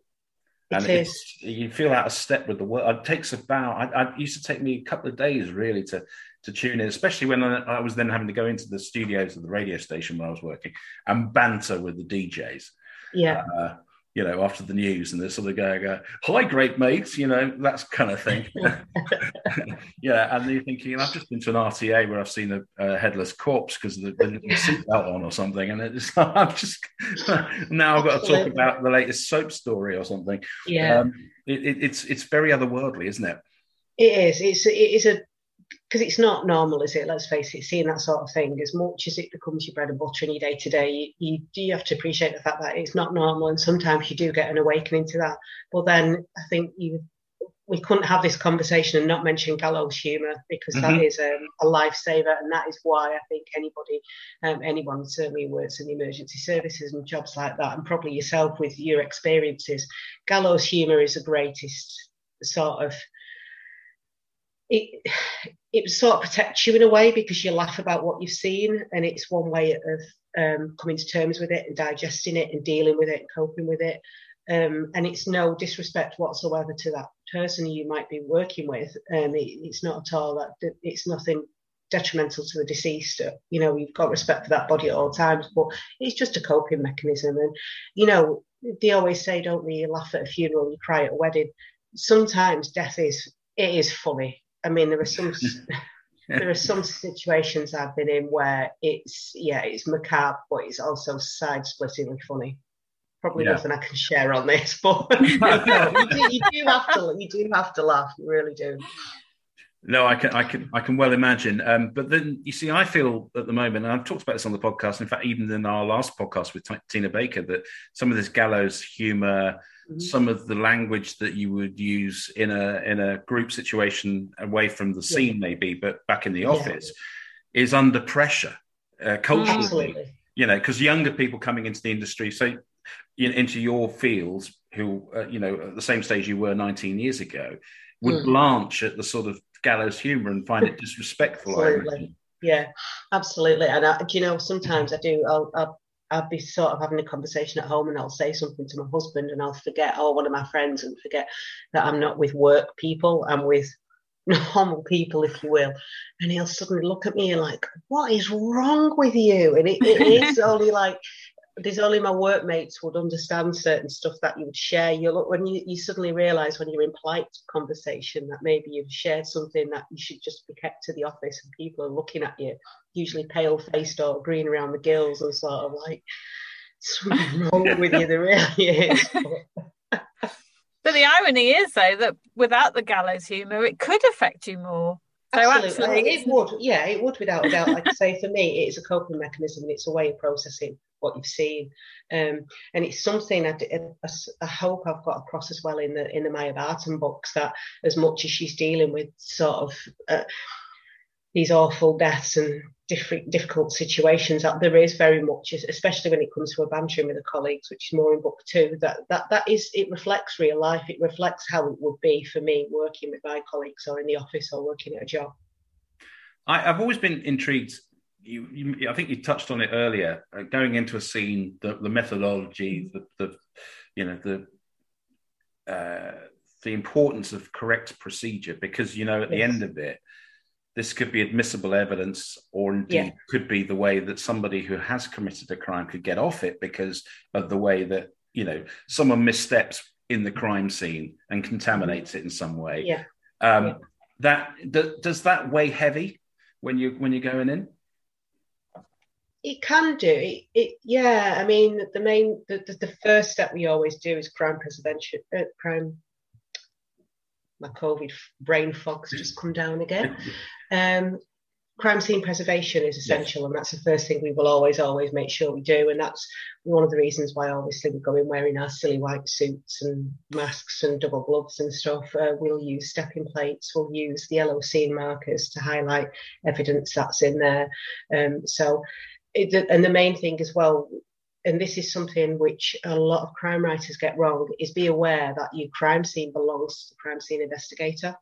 And it is. you feel out of step with the world. It takes about. I, I used to take me a couple of days really to to tune in, especially when I was then having to go into the studios of the radio station where I was working and banter with the DJs. Yeah. Uh, you know, after the news, and they're sort of going, uh, "Hi, great mates," you know, that kind of thing. (laughs) (laughs) yeah, and you're thinking, I've just been to an RTA where I've seen a, a headless corpse because the, the (laughs) seatbelt on or something, and it's I'm just now I've got to talk about the latest soap story or something. Yeah, um, it, it, it's it's very otherworldly, isn't it? It is. It's it is a because it's not normal, is it? Let's face it, seeing that sort of thing, as much as it becomes your bread and butter in your day to day, you do have to appreciate the fact that it's not normal, and sometimes you do get an awakening to that. But then I think you we couldn't have this conversation and not mention gallows humour because mm-hmm. that is um, a lifesaver, and that is why I think anybody, um, anyone certainly works in the emergency services and jobs like that, and probably yourself with your experiences, gallows humour is the greatest sort of it it sort of protects you in a way because you laugh about what you've seen, and it's one way of um, coming to terms with it and digesting it and dealing with it and coping with it. Um, and it's no disrespect whatsoever to that person you might be working with. Um, it, it's not at all that it's nothing detrimental to the deceased. You know, you've got respect for that body at all times, but it's just a coping mechanism. And you know, they always say, don't? You laugh at a funeral, you cry at a wedding. Sometimes death is it is funny I mean, there are some (laughs) there are some situations I've been in where it's yeah, it's macabre, but it's also side-splittingly funny. Probably yeah. nothing I can share on this, but (laughs) (laughs) you, do, you do have to you do have to laugh. You really do. No, I can, I can, I can well imagine. Um, but then you see, I feel at the moment, and I've talked about this on the podcast. In fact, even in our last podcast with T- Tina Baker, that some of this gallows humor, mm-hmm. some of the language that you would use in a in a group situation away from the scene, yeah. maybe, but back in the office, yeah. is under pressure uh, culturally. Absolutely. You know, because younger people coming into the industry, so you know, into your fields, who uh, you know at the same stage you were 19 years ago, would mm. blanch at the sort of gallows humour and find it (laughs) disrespectful. absolutely. Yeah, absolutely. And I, you know, sometimes I do. I'll, I'll I'll be sort of having a conversation at home and I'll say something to my husband and I'll forget, oh, one of my friends and forget that I'm not with work people. I'm with (laughs) normal people, if you will. And he'll suddenly look at me and like, what is wrong with you? And it, it is (laughs) only like, there's only my workmates would understand certain stuff that you would share. You look when you, you suddenly realise when you're in polite conversation that maybe you've shared something that you should just be kept to the office and people are looking at you, usually pale faced or green around the gills and sort of like something wrong with you. There really (laughs) is. but the irony is though that without the gallows humour, it could affect you more. So Absolutely. actually, it would. Yeah, it would without a doubt. Like I say, for me, it's a coping mechanism. It's a way of processing what you've seen, um, and it's something I, I, I, hope I've got across as well in the in the Maya Barton books. That as much as she's dealing with sort of uh, these awful deaths and different difficult situations that there is very much especially when it comes to a bantering with the colleagues which is more in book two that that that is it reflects real life it reflects how it would be for me working with my colleagues or in the office or working at a job I, have always been intrigued you, you, I think you touched on it earlier. Uh, going into a scene, the, the methodology, the, the, you know, the uh, the importance of correct procedure, because you know, at yes. the end of it, this could be admissible evidence or indeed yeah. could be the way that somebody who has committed a crime could get off it because of the way that you know someone missteps in the crime scene and contaminates it in some way yeah, um, yeah. that does that weigh heavy when you when you're going in it can do it, it yeah i mean the main the, the, the, first step we always do is crime prevention uh, crime my COVID brain fog's just come down again. (laughs) Um, crime scene preservation is essential, and that's the first thing we will always, always make sure we do. And that's one of the reasons why, obviously, we go in wearing our silly white suits and masks and double gloves and stuff. Uh, we'll use stepping plates, we'll use the yellow scene markers to highlight evidence that's in there. Um, so, it, and the main thing as well, and this is something which a lot of crime writers get wrong, is be aware that your crime scene belongs to the crime scene investigator.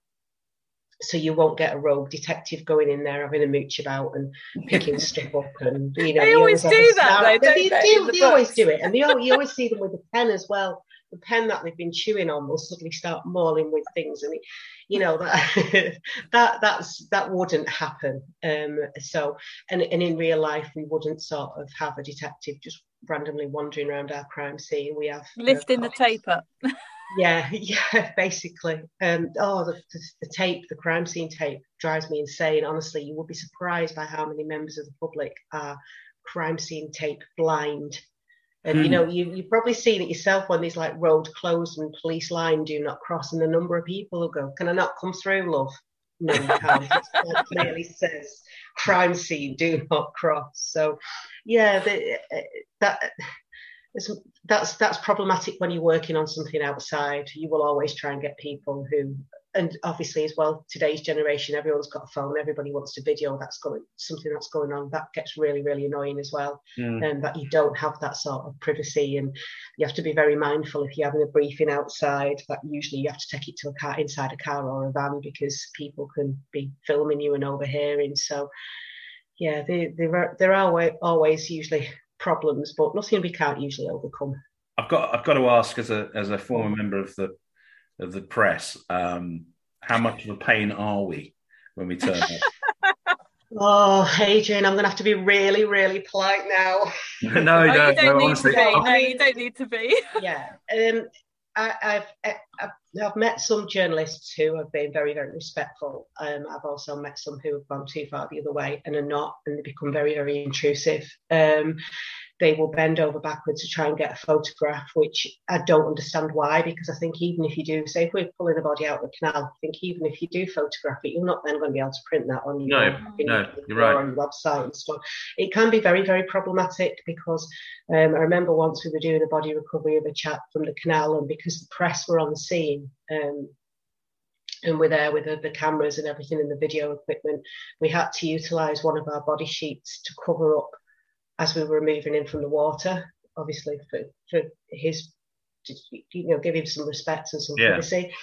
So you won't get a rogue detective going in there having a mooch about and picking stuff up and you know they always do that though, they, they, they, the they always do it. And you always see them with a pen as well the pen that they've been chewing on will suddenly start mauling with things and it, you know that (laughs) that that's that wouldn't happen um so and and in real life we wouldn't sort of have a detective just randomly wandering around our crime scene we have lifting the tape up (laughs) yeah, (laughs) yeah, basically. Um, oh, the, the, the, tape, the crime scene tape, drives me insane. Honestly, you would be surprised by how many members of the public are crime scene tape blind. And you hmm. know, you you've probably seen it yourself when there's like road closed and police line do not cross, and the number of people who go, "Can I not come through, love?" No, you can't. it (laughs) clearly says crime scene, do not cross. So, yeah, the, uh, that that's that's problematic when you're working on something outside. You will always try and get people who, and obviously as well, today's generation, everyone's got a phone. Everybody wants to video. That's going something that's going on. That gets really really annoying as well, mm. and that you don't have that sort of privacy. And you have to be very mindful if you're having a briefing outside. That usually you have to take it to a car inside a car or a van because people can be filming you and overhearing. So yeah, there there are there are always usually problems, but nothing we can't usually overcome. I've got I've got to ask as a as a former member of the of the press, um, how much of a pain are we when we turn up? (laughs) Oh, Adrian, I'm going to have to be really, really polite now. (laughs) no, no, you don't no, need honestly, to be. No, you don't need to be. (laughs) yeah, um, I, have I've, I've met some journalists who have been very, very respectful. Um, I've also met some who have gone too far the other way and are not, and they become very, very intrusive. Um, they will bend over backwards to try and get a photograph, which I don't understand why, because I think even if you do, say if we're pulling a body out of the canal, I think even if you do photograph it, you're not then going to be able to print that on your, no, no, you're right. on your website and stuff. It can be very, very problematic because um, I remember once we were doing a body recovery of a chap from the canal, and because the press were on the scene, um, and we're there with the, the, cameras and everything and the video equipment, we had to utilize one of our body sheets to cover up as we were moving in from the water, obviously for, for his, you know, give him some respect and some yeah. privacy.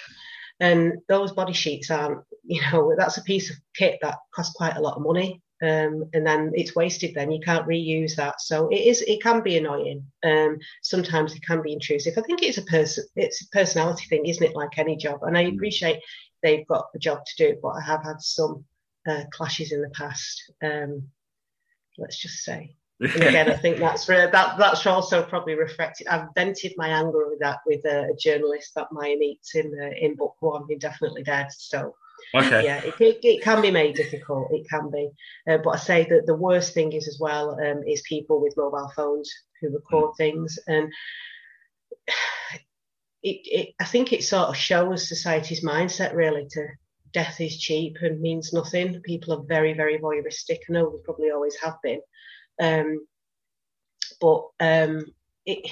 And those body sheets aren't, you know, that's a piece of kit that costs quite a lot of money. Um, and then it's wasted then you can't reuse that so it is it can be annoying um, sometimes it can be intrusive i think it's a person it's a personality thing isn't it like any job and i mm. appreciate they've got a job to do but i have had some uh, clashes in the past um, let's just say and again, I (laughs) think that's that that's also probably reflected. I've vented my anger with that with a, journalist that Maya meets in uh, in book one, in Definitely Dead. So okay. yeah, it, it, it, can be made difficult. It can be, uh, but I say that the worst thing is as well um, is people with mobile phones who record mm. things, and (sighs) it, it I think it sort of shows society's mindset really to death is cheap and means nothing. People are very very voyeuristic. I know they probably always have been. Um, but um, it,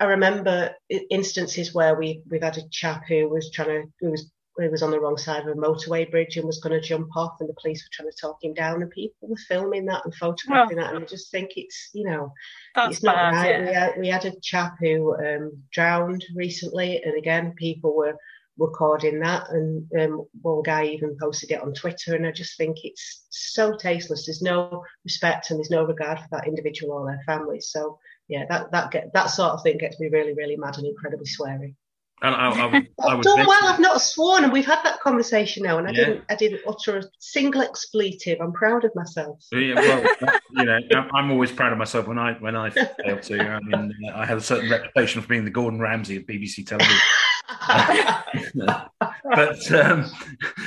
I remember instances where we we've had a chap who was trying to who was who was on the wrong side of a motorway bridge and was going to jump off, and the police were trying to talk him down, and people were filming that and photographing well, that, and I just think it's you know it's not bad, right. Yeah. We, had, we had a chap who um, drowned recently, and again people were recording that. And um, one guy even posted it on Twitter. And I just think it's so tasteless. There's no respect and there's no regard for that individual or their family. So yeah, that that get that sort of thing gets me really, really mad and incredibly sweary. And I, I, (laughs) I, have done well. I've not sworn, and we've had that conversation now, and I yeah. didn't. I didn't utter a single expletive. I'm proud of myself. Yeah, well, you know, I'm always proud of myself when I when I fail to. I mean, I have a certain reputation for being the Gordon Ramsay of BBC television. (laughs) (laughs) but um,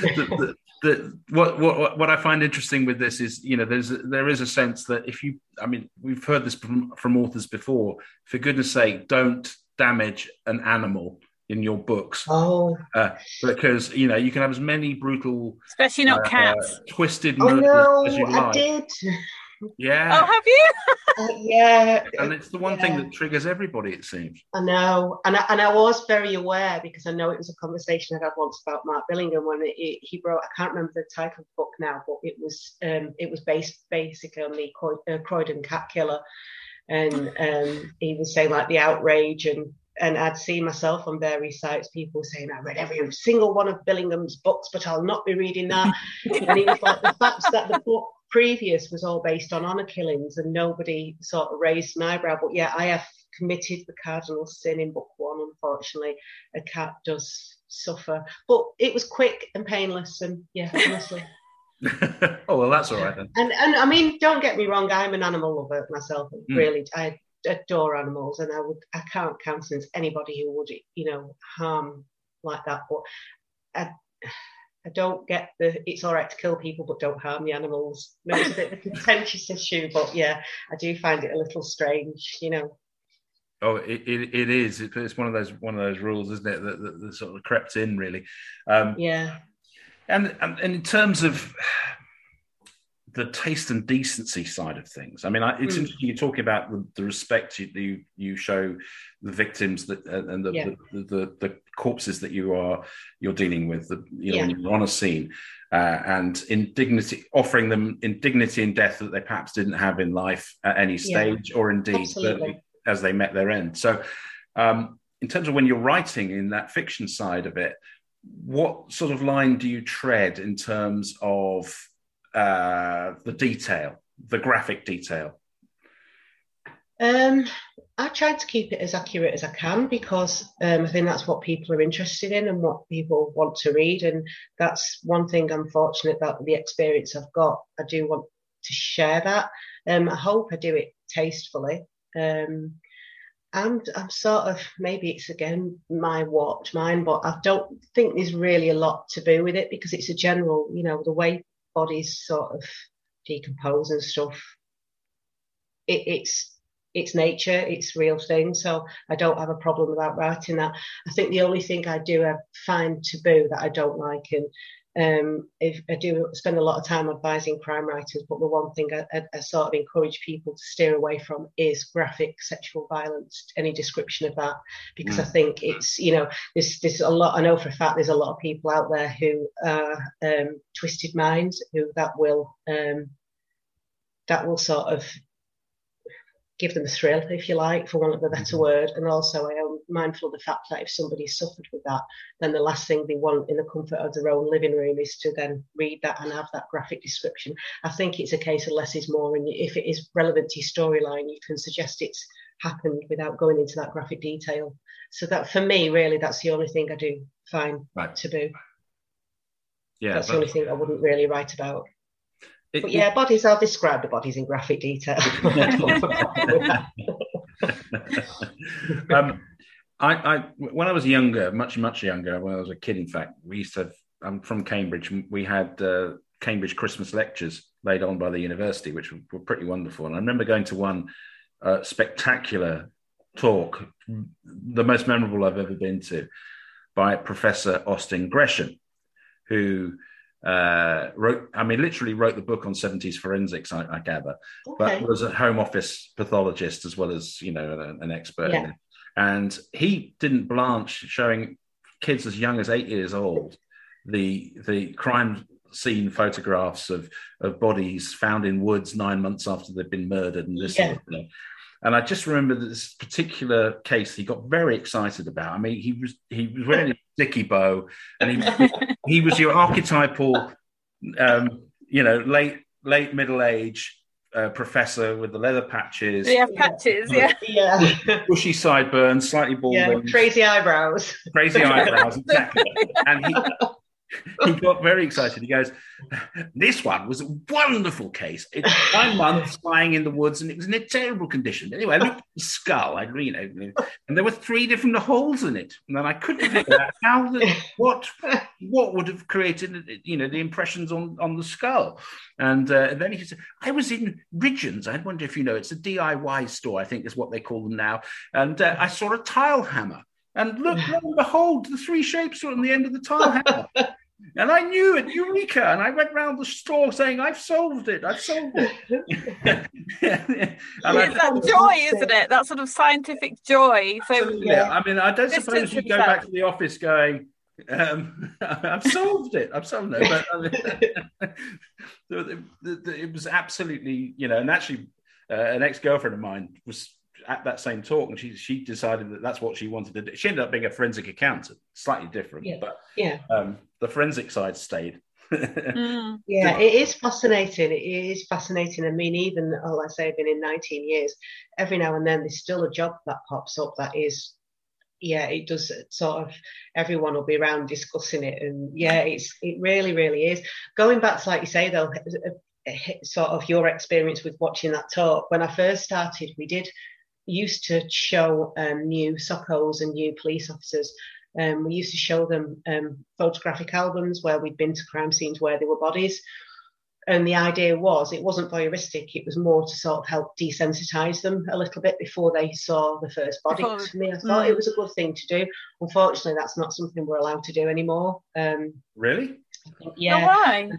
the, the, the, what, what what I find interesting with this is, you know, there's there is a sense that if you, I mean, we've heard this from, from authors before. For goodness' sake, don't damage an animal in your books. Oh, uh, because you know you can have as many brutal, especially not uh, cats, twisted oh murders no, as you I like. did. Yeah, oh, have you? Uh, yeah, and it's the one thing that triggers everybody. It seems. I know, and I, and I was very aware because I know it was a conversation I had once about Mark Billingham when it, it, he wrote. I can't remember the title of the book now, but it was um, it was based basically on the Croy- uh, Croydon cat killer, and um, he was saying like the outrage and. And I'd seen myself on various sites, people saying, I read every single one of Billingham's books, but I'll not be reading that. (laughs) and he was like, the fact that the book previous was all based on honour killings and nobody sort of raised an eyebrow. But yeah, I have committed the cardinal sin in book one, unfortunately. A cat does suffer. But it was quick and painless and yeah, honestly. (laughs) oh well, that's all right then. And and I mean, don't get me wrong, I'm an animal lover myself. Mm. Really, I adore animals and I would I can't countenance anybody who would, you know, harm like that. But I I don't get the it's all right to kill people but don't harm the animals. No, it's a bit of a contentious issue, but yeah, I do find it a little strange, you know. Oh, it, it, it is. It's one of those one of those rules, isn't it? That, that, that sort of crept in, really. Um, Yeah. and, and and in terms of the taste and decency side of things, I mean, I, it's Mm. interesting you're talking about the, the respect you, you you show the victims that uh, and the, Yeah. the, the the corpses that you are you're dealing with, the, you know, when Yeah. you're on a scene, uh, and in dignity, offering them in dignity in death that they perhaps didn't have in life at any Yeah. stage, or indeed as they met their end. So, um, in terms of when you're writing in that fiction side of it, what sort of line do you tread in terms of uh, the detail, the graphic detail? Um, I try to keep it as accurate as I can because um, I think that's what people are interested in and what people want to read. And that's one thing I'm fortunate about the experience I've got. I do want to share that. Um, I hope I do it tastefully. Um, and I'm sort of maybe it's again my watch, mine, but I don't think there's really a lot to do with it because it's a general, you know, the way bodies sort of decompose and stuff. It, it's it's nature, it's real thing. So I don't have a problem about writing that. I think the only thing I do uh, find taboo that I don't like, and um, if I do spend a lot of time advising crime writers, but the one thing I, I, I sort of encourage people to steer away from is graphic sexual violence, any description of that, because I think it's you know there's there's a lot. I know for a fact there's a lot of people out there who are um, twisted minds who that will um, that will sort of give them a thrill, if you like, for want of a better word. And also, I mindful of the fact that if somebody suffered with that, then the last thing they want in the comfort of their own living room is to then read that and have that graphic description. I think it's a case of less is more. And if it is relevant to your storyline, you can suggest it's happened without going into that graphic detail. So that for me, really, that's the only thing I do find Right. taboo. Yeah, that's but- the only thing I wouldn't really write about. it- But yeah, bodies, I'll describe the bodies in graphic detail. (laughs) (laughs) (laughs) um, I, I, when I was younger, much much younger, when I was a kid, in fact, we used to. Have, I'm from Cambridge. We had uh, Cambridge Christmas lectures laid on by the university, which were, were pretty wonderful. And I remember going to one uh, spectacular talk, the most memorable I've ever been to, by Professor Austin Gresham, who uh, wrote. I mean, literally wrote the book on 70s forensics. I, I gather okay. but was a home office pathologist as well as you know an, an expert Yeah. in. And he didn't blanch showing kids as young as eight years old the the crime scene photographs of of bodies found in woods nine months after they've been murdered and this Yeah. sort of thing. And I just remember this particular case he got very excited about. I mean, he was he was wearing a dicky bow, and he (laughs) he was your archetypal, um, you know, late late middle age uh, professor with the leather patches, We have patches, yeah. (laughs) Yeah. bushy sideburns, slightly yeah. balding, Crazy eyebrows. crazy eyebrows, (laughs) exactly. And he (laughs) he got very excited. He goes, "This one was a wonderful case. It's nine months lying in the woods, and it was in a terrible condition. Anyway, I looked at the skull. I, you know, and there were three different holes in it, and then I couldn't figure out how the what what would have created, you know, the impressions on on the skull. And, uh, and then he said, "I was in Ridgeons. I wonder if you know. It's a DIY store. I think is what they call them now. And uh, I saw a tile hammer." And look, lo and behold, the three shapes were on the end of the tile hammer. (laughs) And I knew it, Eureka! And I went round the store saying, I've solved it, I've solved it. (laughs) it's that joy, isn't it? That sort of scientific joy. So, yeah. I mean, I don't suppose you go back to the office going, um, (laughs) I've solved it. I've solved it. But I mean, (laughs) it was absolutely, you know, and actually, uh, an ex girlfriend of mine was at that same talk, and she she decided that that's what she wanted to do. She ended up being a forensic accountant, slightly different, yeah. but yeah, um, the forensic side stayed. (laughs) mm. Yeah, it is fascinating. It is fascinating. I mean, even oh, I say I've been in 19 years. Every now and then, there's still a job that pops up that is yeah, it does sort of everyone will be around discussing it, and yeah, it's it really, really is. Going back to like you say though, sort of your experience with watching that talk. When I first started, we did used to show um, new SOCOs and new police officers. Um, we used to show them um, photographic albums where we'd been to crime scenes where there were bodies. And the idea was it wasn't voyeuristic, it was more to sort of help desensitize them a little bit before they saw the first body. Before, For me, I thought mm. it was a good thing to do. Unfortunately, that's not something we're allowed to do anymore. Um, really? Yeah. No, why?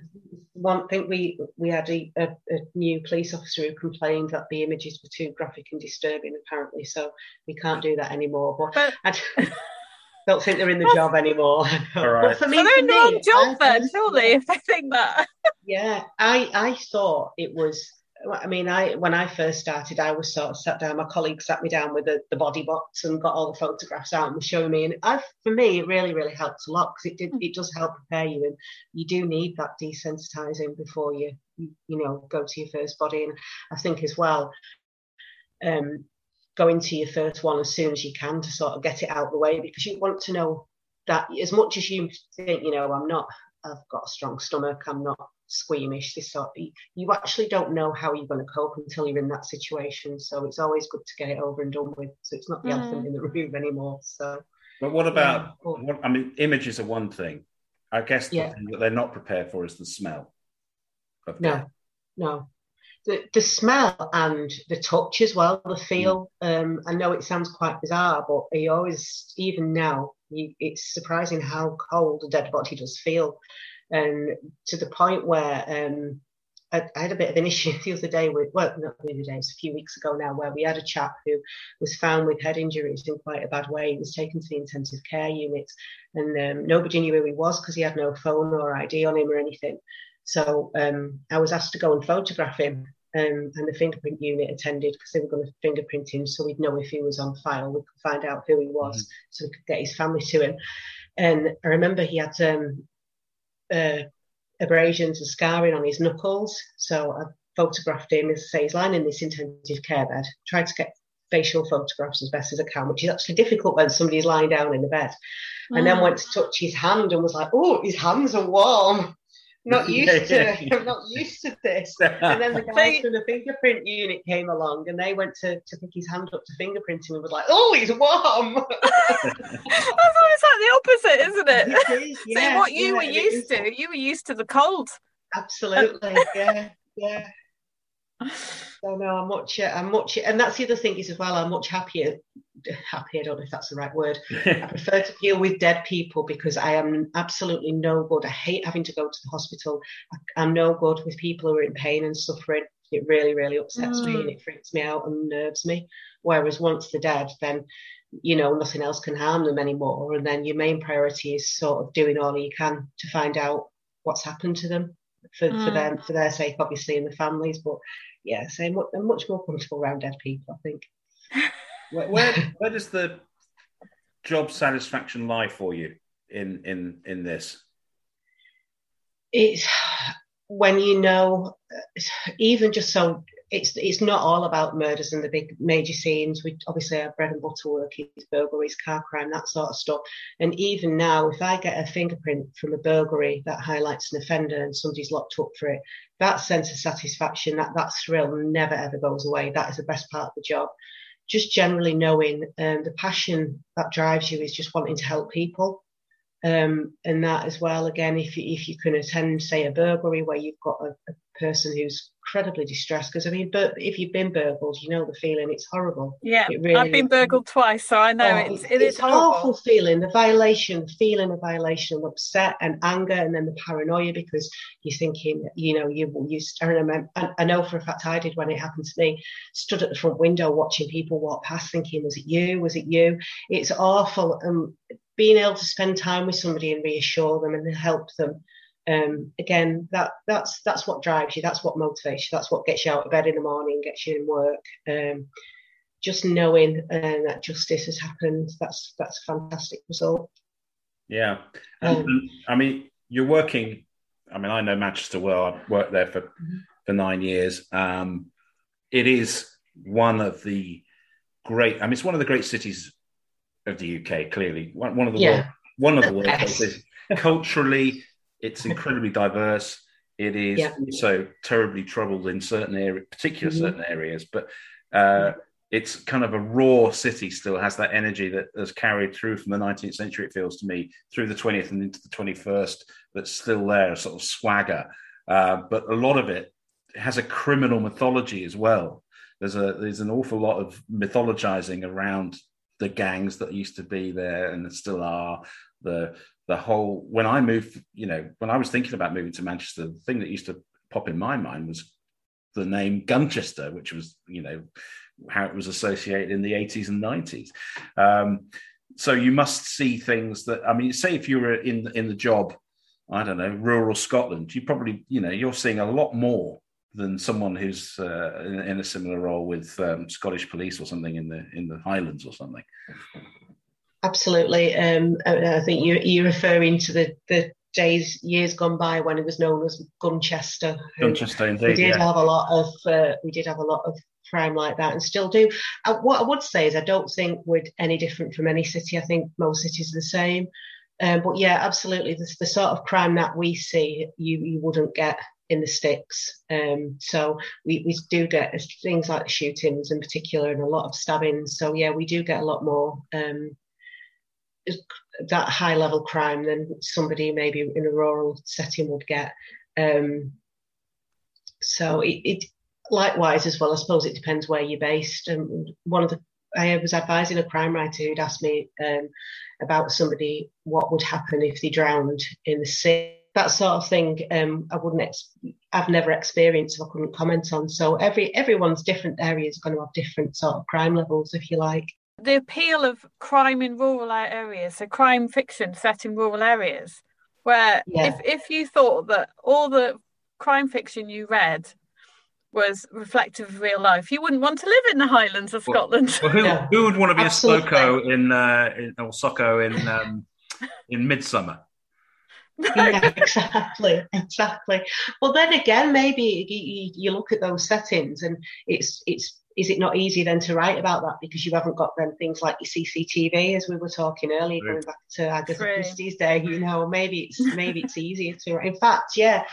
One thing we we had a, a, a, new police officer who complained that the images were too graphic and disturbing, apparently. So we can't do that anymore. But, but I (laughs) don't think they're in the job anymore. (laughs) All right. But for me, so they're in the wrong job then, surely, if they think that. yeah, I I thought it was I mean, I when I first started, I was sort of sat down. My colleague sat me down with the, the body box and got all the photographs out and was showing me. And I, for me, it really, really helps a lot because it did it does help prepare you, and you do need that desensitizing before you, you know go to your first body. And I think as well, um, going to your first one as soon as you can to sort of get it out of the way because you want to know that as much as you think, you know, I'm not, I've got a strong stomach, I'm not squeamish. This sort, of, you actually don't know how you're going to cope until you're in that situation. So it's always good to get it over and done with. So it's not the mm. elephant in the room anymore. So. But what about? Yeah. What, I mean, images are one thing. I guess the yeah. thing that they're not prepared for is the smell. no, no. The, the smell and the touch as well, the feel. Mm. Um, I know it sounds quite bizarre, but you always, even now, it's surprising how cold a dead body does feel and to the point where um, I, I, had a bit of an issue (laughs) the other day with, well, not the other day, it's a few weeks ago now, where we had a chap who was found with head injuries in quite a bad way. He was taken to the intensive care unit, and um, nobody knew who he was because he had no phone or ID on him or anything. So um, I was asked to go and photograph him, um, and the fingerprint unit attended because they were going to fingerprint him so we'd know if he was on file. We could find out who he was mm-hmm. so we could get his family to him. And I remember he had um, uh, abrasions and scarring on his knuckles. So I photographed him, as I say, he's lying in this intensive care bed, tried to get facial photographs as best as I can, which is actually difficult when somebody's lying down in the bed. And then mm. went to touch his hand and was like, oh, his hands are warm not (laughs) used to (laughs) I'm not used to this. (laughs) And then the guys from the fingerprint unit came along and they went to, to pick his hand up to fingerprint him and was like, Oh, he's warm. That's always like the opposite, isn't it? it is, yeah, so what you yeah, were used to, you were used to the cold. Absolutely, yeah, yeah. So no, I'm much, uh, I'm much, and that's the other thing is as well. I'm much happier. Happy, I don't know if that's the right word. (laughs) I prefer to deal with dead people because I am absolutely no good. I hate having to go to the hospital. I, am no good with people who are in pain and suffering. It really, really upsets mm. me and it freaks me out and nerves me. Whereas once they're dead, then you know nothing else can harm them anymore. And then your main priority is sort of doing all you can to find out what's happened to them for, mm. for them for their sake, obviously, and the families. But yeah, so I'm, I'm much more comfortable around dead people, I think. (laughs) Where, where, where does the job satisfaction lie for you in in in this? It's when you know, even just so it's it's not all about murders and the big major scenes. We obviously our bread and butter work is burglaries, car crime, that sort of stuff. And even now, if I get a fingerprint from a burglary that highlights an offender and somebody's locked up for it, that sense of satisfaction, that that thrill never ever goes away. That is the best part of the job. Just generally knowing um, the passion that drives you is just wanting to help people. Um, and that as well, again, if you, if you can attend, say, a burglary where you've got a, a person who's incredibly distressed because I mean, but if you've been burgled, you know the feeling. It's horrible. Yeah, really I've been burgled twice, so I know oh, it's it it's is awful feeling. The violation, the feeling of violation, and upset and anger, and then the paranoia because you're thinking, you know, you you. I remember, I know for a fact I did when it happened to me. Stood at the front window watching people walk past, thinking, was it you? Was it you? It's awful. And being able to spend time with somebody and reassure them and help them um, again, that that's that's what drives you. That's what motivates you. That's what gets you out of bed in the morning, gets you in work. Um, just knowing uh, that justice has happened, that's that's a fantastic result. Yeah, um, I mean, you're working. I mean, I know Manchester well. I've worked there for mm-hmm. for nine years. Um, it is one of the great. I mean, it's one of the great cities of the UK. Clearly, one, one of the yeah. world, one of the world (laughs) culturally it's incredibly diverse. It is yeah. also terribly troubled in certain areas, particular mm-hmm. certain areas, but uh, it's kind of a raw city still has that energy that has carried through from the 19th century, it feels to me, through the 20th and into the 21st, that's still there, a sort of swagger. Uh, but a lot of it has a criminal mythology as well. There's a there's an awful lot of mythologizing around the gangs that used to be there and still are, the the whole when I moved, you know, when I was thinking about moving to Manchester, the thing that used to pop in my mind was the name Gunchester, which was, you know, how it was associated in the 80s and 90s. Um, so you must see things that I mean, say if you were in in the job, I don't know, rural Scotland, you probably, you know, you're seeing a lot more than someone who's uh, in, in, a similar role with um, Scottish police or something in the in the Highlands or something. Absolutely. Um, I think you, you're referring to the, the days, years gone by when it was known as Gunchester. Gunchester, indeed. We did yeah. have a lot of uh, we did have a lot of crime like that, and still do. Uh, what I would say is, I don't think we're any different from any city. I think most cities are the same. Um, but yeah, absolutely, the, the sort of crime that we see, you you wouldn't get in the sticks. Um, so we, we do get things like shootings in particular and a lot of stabbings. So yeah, we do get a lot more um, that high level crime than somebody maybe in a rural setting would get. Um, so it, it, likewise as well. I suppose it depends where you're based. And um, one of the I was advising a crime writer who'd asked me um, about somebody what would happen if they drowned in the sea. That sort of thing, um, I wouldn't. Ex- I've never experienced, I couldn't comment on. So every everyone's different areas are going to have different sort of crime levels, if you like the appeal of crime in rural areas, so crime fiction set in rural areas, where yeah. if, if you thought that all the crime fiction you read was reflective of real life, you wouldn't want to live in the Highlands of Scotland. Well, who, yeah. who would want to be Absolutely. a SOCO in, uh, in or SOCO in um, (laughs) in Midsomer? yeah, exactly, exactly. Well, then again, maybe you, you, look at those settings, and it's it's is it not easy then to write about that because you haven't got then things like your CCTV as we were talking earlier, going back to Agatha Christie's day, you know, maybe it's maybe it's easier to in fact, yeah,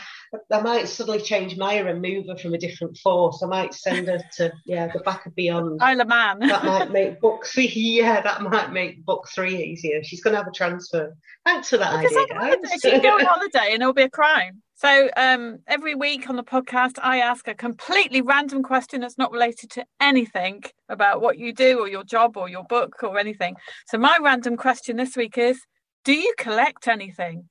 I might suddenly change Maya and move her from a different force. I might send her to yeah, the back of beyond. Isle of Man. that might make book three (laughs) yeah, that might make book three easier. She's gonna have a transfer. Thanks for that because idea, guys. She can go on holiday and it'll be a crime. So um, every week on the podcast, I ask a completely random question that's not related to anything about what you do or your job or your book or anything. So my random question this week is: Do you collect anything?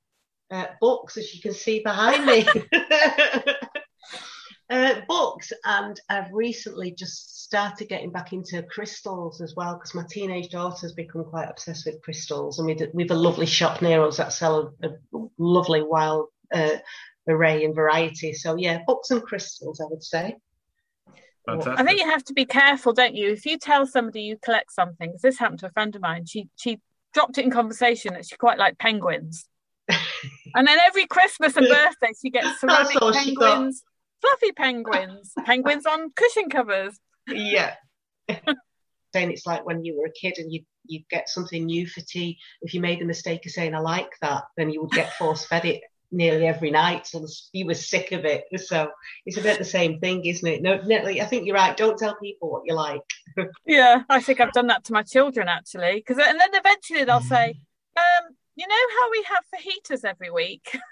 Uh, books, as you can see behind me. (laughs) (laughs) uh, books, and I've recently just started getting back into crystals as well because my teenage daughter's become quite obsessed with crystals, and we have a lovely shop near us that sell a, a lovely wild uh, array and variety. So yeah, books and crystals, I would say. Fantastic. I think you have to be careful, don't you? If you tell somebody you collect something, because this happened to a friend of mine, she she dropped it in conversation that she quite liked penguins. (laughs) and then every Christmas and birthday she gets (laughs) ceramic penguins, fluffy penguins, penguins on cushion covers. Yeah. (laughs) saying it's like when you were a kid and you you get something new for tea. If you made the mistake of saying I like that, then you would get force fed it nearly every night so he was sick of it. So it's a bit the same thing isn't it? No Natalie, i think you're right. Don't tell people what you like. (laughs) Yeah i think i've done that to my children actually because and then eventually they'll say um you know how we have fajitas every week? (laughs)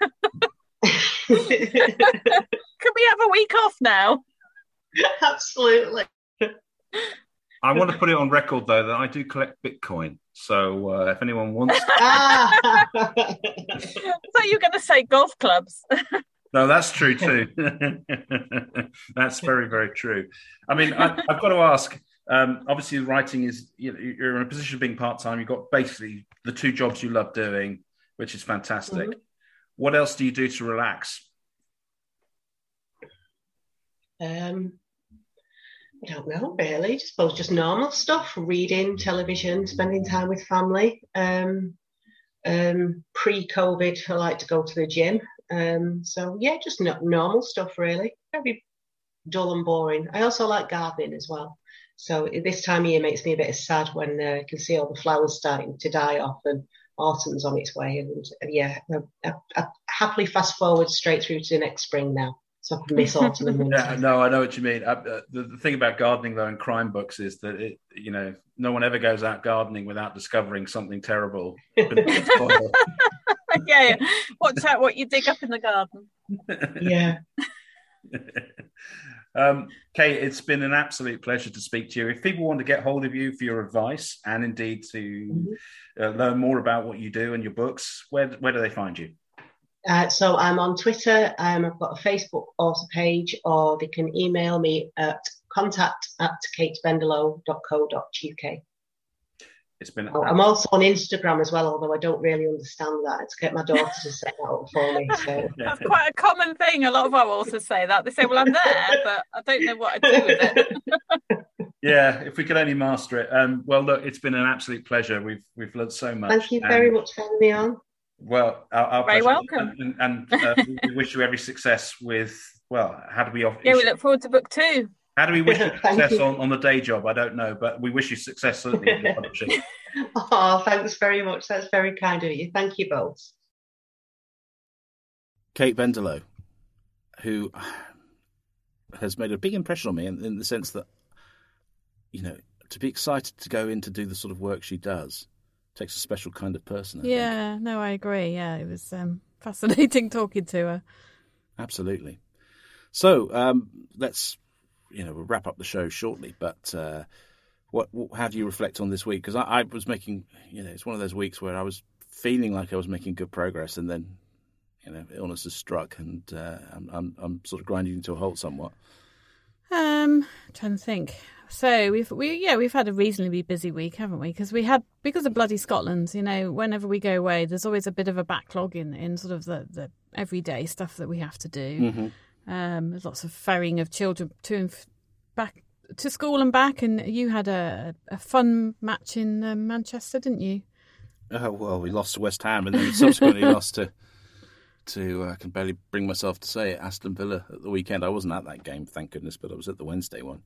(laughs) Can we have a week off now? Absolutely. I want to put it on record though that I do collect Bitcoin. So uh, if anyone wants, (laughs) (laughs) so you're going to say golf clubs. (laughs) no, that's true too. that's very very true. I mean, I, have got to ask. Um, obviously, writing is you know, you're in a position of being part time. You've got basically the two jobs you love doing, which is fantastic. Mm-hmm. What else do you do to relax? Um, I don't know really. I suppose just normal stuff: reading, television, spending time with family. Um, um, pre-COVID, I like to go to the gym. Um, so yeah, just no, normal stuff really. Very dull and boring. I also like gardening as well. So this time of year makes me a bit sad when uh, I can see all the flowers starting to die off and autumn's on its way. And yeah, I, I, I happily fast forward straight through to the next spring now so I can miss autumn and winter. Yeah, no, I know what you mean. Uh, the, the, thing about gardening, though, in crime books is that it, you know, no one ever goes out gardening without discovering something terrible. (laughs) (laughs) (laughs) yeah, yeah, watch out what you dig up in the garden. Yeah. um, Kate, it's been an absolute pleasure to speak to you. If people want to get hold of you for your advice and indeed to mm-hmm. uh, learn more about what you do and your books, where where do they find you? Uh, so I'm on Twitter. Um, I've got a Facebook author page, or they can email me at contact at katebendelow.co.uk. It's been. Oh, I'm also on Instagram as well, although I don't really understand that. It's get my daughter to set that up for me. So. (laughs) That's quite a common thing. A lot of our authors say that. They say, "Well, I'm there, but I don't know what I do with it." (laughs) yeah, if we could only master it. Um, well, look, it's been an absolute pleasure. We've we've learned so much. Thank you very much for having me on. Well, our, our very welcome, and, and uh, we wish you every success with. Well, how do we? Offer, yeah, we look forward to book two. How do we wish you (laughs) success you. On, on the day job? I don't know, but we wish you success certainly in the (laughs) publishing. oh, thanks very much. That's very kind of you. Thank you both. Kate Bendelow, who has made a big impression on me in, in the sense that, you know, to be excited to go in to do the sort of work she does takes a special kind of person. I yeah, think. no, I agree. Yeah, it was um, (laughs) fascinating talking to her. Absolutely. So um, let's, you know, we'll wrap up the show shortly. But uh, what, how do you reflect on this week? Because I, I, was making, you know, it's one of those weeks where I was feeling like I was making good progress, and then, you know, illness has struck, and uh, I'm, I'm, I'm sort of grinding to a halt somewhat. Um, trying to think. So we've we yeah we've had a reasonably busy week, haven't we? Because we had because of bloody Scotland. You know, whenever we go away, there's always a bit of a backlog in in sort of the the everyday stuff that we have to do. Mm-hmm. Um, there's lots of ferrying of children to and back to school and back. And you had a a fun match in um, Manchester, didn't you? Oh well, we lost to West Ham and then subsequently (laughs) lost to to uh, I can barely bring myself to say it Aston Villa at the weekend. I wasn't at that game, thank goodness, but I was at the Wednesday one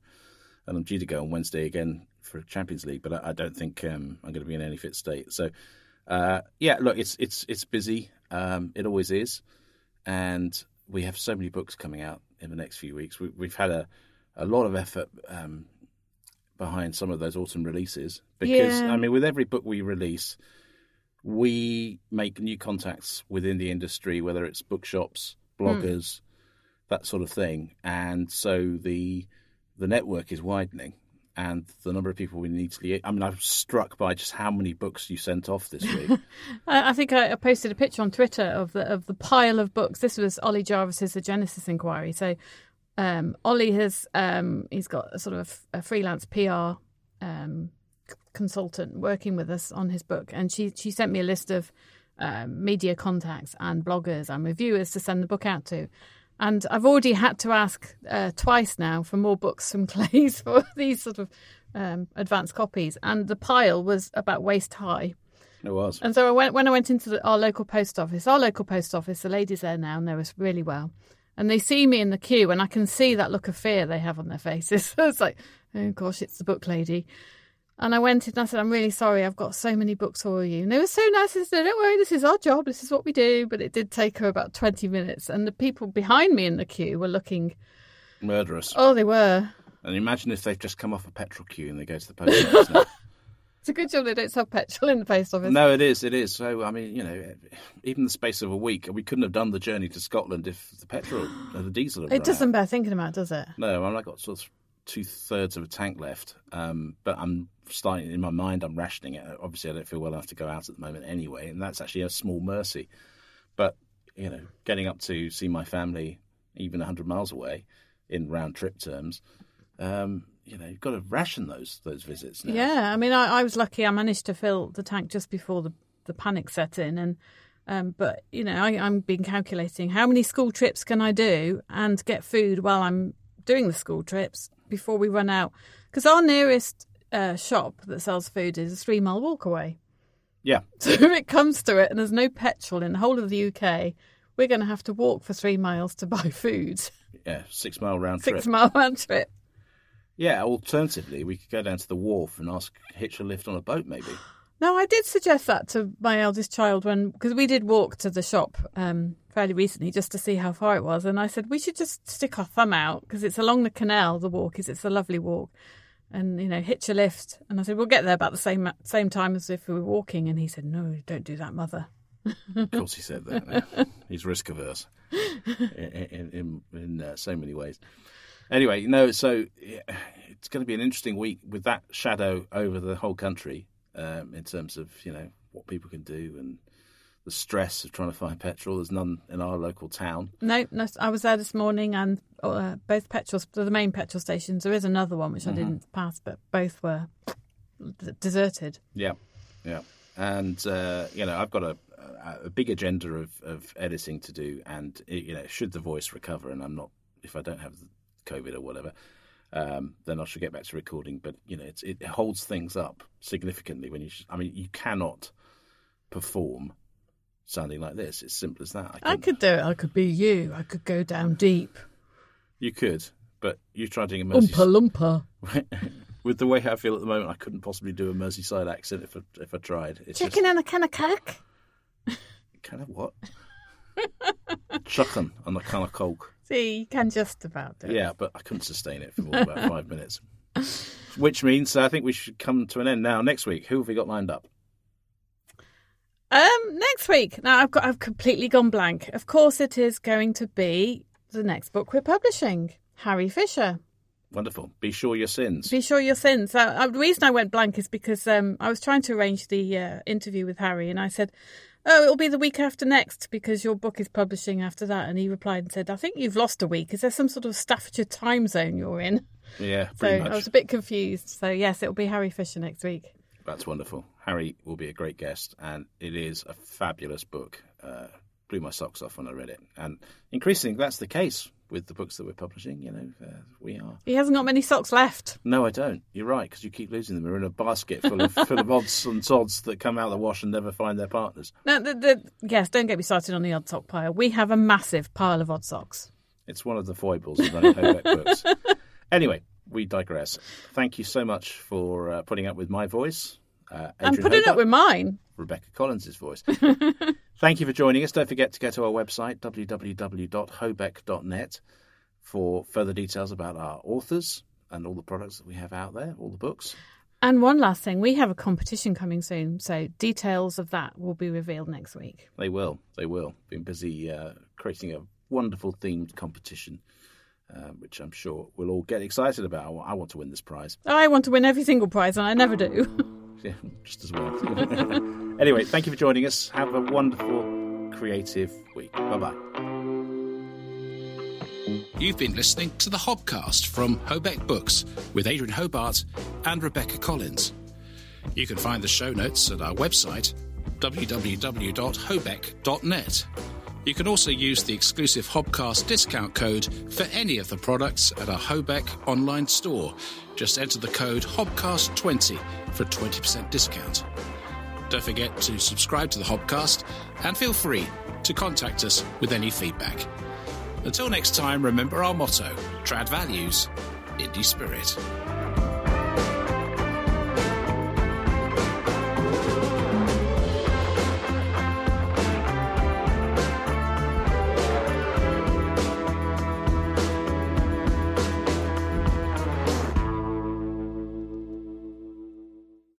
and I'm due to go on Wednesday again for Champions League, but I, I don't think um, I'm going to be in any fit state. So, uh, yeah, look, it's it's it's busy. Um, it always is, and we have so many books coming out in the next few weeks. We, have had a a lot of effort um, behind some of those autumn releases because yeah. I mean, with every book we release, we make new contacts within the industry, whether it's bookshops, bloggers, mm. that sort of thing, and so the the network is widening and the number of people we need to liaise. I mean, I was struck by just how many books you sent off this week. (laughs) I think I posted a picture on Twitter of the of the pile of books. This was Ollie Jarvis's The Genesis Inquiry. So um, Ollie has um, he's got a sort of a freelance PR um, consultant working with us on his book, and she she sent me a list of um, media contacts and bloggers and reviewers to send the book out to. And I've already had to ask uh, twice now for more books from (laughs) Clays for these sort of um, advanced copies. And the pile was about waist high. It was. And so I went, when I went into the, our local post office, our local post office, the ladies there now know us really well. And they see me in the queue, and I can see that look of fear they have on their faces. (laughs) so it's like, oh gosh, it's the book lady. And I went in and I said, I'm really sorry, I've got so many books for you. And they were so nice and said, Don't worry, this is our job, this is what we do. But it did take her about 20 minutes. And the people behind me in the queue were looking murderous. Oh, they were. And imagine if they've just come off a petrol queue and they go to the post office (laughs) It's a good job they don't sell petrol in the post office. No, it is. It is. So, I mean, you know, even the space of a week, we couldn't have done the journey to Scotland if the petrol, or the diesel. It doesn't bear thinking about, does it? No, I mean, I got sort of two thirds of a tank left, um, but I'm starting in my mind. I'm rationing it. Obviously, I don't feel well enough to go out at the moment anyway, and that's actually a small mercy. But you know, getting up to see my family, even 100 miles away, in round trip terms. Um, you know, you've got to ration those those visits. Now. Yeah, I mean, I, I, was lucky. I managed to fill the tank just before the the panic set in, and um, but you know, I, I'm been calculating how many school trips can I do and get food while I'm doing the school trips before we run out, because our nearest uh, shop that sells food is a three mile walk away. Yeah. (laughs) So if it comes to it, and there's no petrol in the whole of the UK, we're going to have to walk for three miles to (laughs) buy food. Yeah, six mile round six trip. Six mile round trip. Yeah, alternatively, we could go down to the wharf and ask hitch a lift on a boat, maybe. No, I did suggest that to my eldest child when because we did walk to the shop um, fairly recently just to see how far it was, and I said we should just stick our thumb out because it's along the canal. The walk is it's a lovely walk, and you know hitch a lift. And I said we'll get there about the same same time as if we were walking, and he said no, don't do that, mother. of course, he said that. (laughs) He's risk averse in in, in uh, so many ways. Anyway, no, so it's going to be an interesting week with that shadow over the whole country um, in terms of you know what people can do and the stress of trying to find (laughs) petrol. There's none in our local town. No, no I was there this morning, and uh, both petrol, the main petrol stations. There is another one which mm-hmm. I didn't pass, but both were deserted. Yeah, yeah, and uh, you know I've got a, a big agenda of, of editing to do, and you know should the voice recover, and I'm not if I don't have COVID or whatever, um, then I should get back to recording. But you know, it holds things up significantly when you. I mean, you cannot perform sounding like this. It's simple as that. I, I could do it. I could be you. I could go down deep. You could, but you tried doing a Mersey... Oompa Loompa. (laughs) With the way I feel at the moment, I couldn't possibly do a Merseyside accent if I, if I tried. It's Chicken just... and a can of coke. Can of what? (laughs) Chicken and a can of coke. See, you can just about do it. Yeah, but I couldn't sustain it for about (laughs) five minutes. Which means I think we should come to an end now. Next week, who have we got lined up? Um, next week. Now I've got I've completely gone blank. Of course, it is going to be the next book we're publishing, Harry Fisher. Wonderful. Be sure your sins. Be sure your sins. Uh, uh, the reason I went blank is because um, I was trying to arrange the uh, interview with Harry, and I said, oh, it'll be the week after next because your book is publishing after that. And he replied and said, I think you've lost a week. Is there some sort of Staffordshire time zone you're in? Yeah, (laughs) so much. I was a bit confused. So yes, it'll be Harry Fisher next week. That's wonderful. Harry will be a great guest, and it is a fabulous book. Uh, blew my socks off when I read it, and increasingly that's the case with the books that we're publishing. You know, uh, we are. He hasn't got many socks left. No, I don't. You're right because you keep losing them. We're in a basket full of full of odds and sods that come out of the wash and never find their partners. No, the, the, yes, don't get me started on the odd sock pile. We have a massive pile of odd socks. It's one of the foibles of running Hobeck books. (laughs) Anyway, we digress. Thank you so much for uh, putting up with my voice. Uh, I'm putting up with mine. Rebecca Collins' voice. (laughs) Thank you for joining us. Don't forget to go to our website, www.hobeck.net, for further details about our authors and all the products that we have out there, all the books. And one last thing, we have a competition coming soon, so details of that will be revealed next week. They will, they will. Been busy uh, creating a wonderful themed competition. Uh, which I'm sure we'll all get excited about. I want to win this prize. I want to win every single prize, and I never do. (laughs) yeah, just as well. (laughs) anyway, thank you for joining us. Have a wonderful, creative week. Bye bye. You've been listening to the Hobcast from Hobeck Books with Adrian Hobart and Rebecca Collins. You can find the show notes at our website, www.hobeck.net. You can also use the exclusive Hobcast discount code for any of the products at our Hobeck online store. Just enter the code HOBCAST20 for 20% discount. Don't forget to subscribe to the Hobcast and feel free to contact us with any feedback. Until next time, remember our motto Trad Values, Indie Spirit.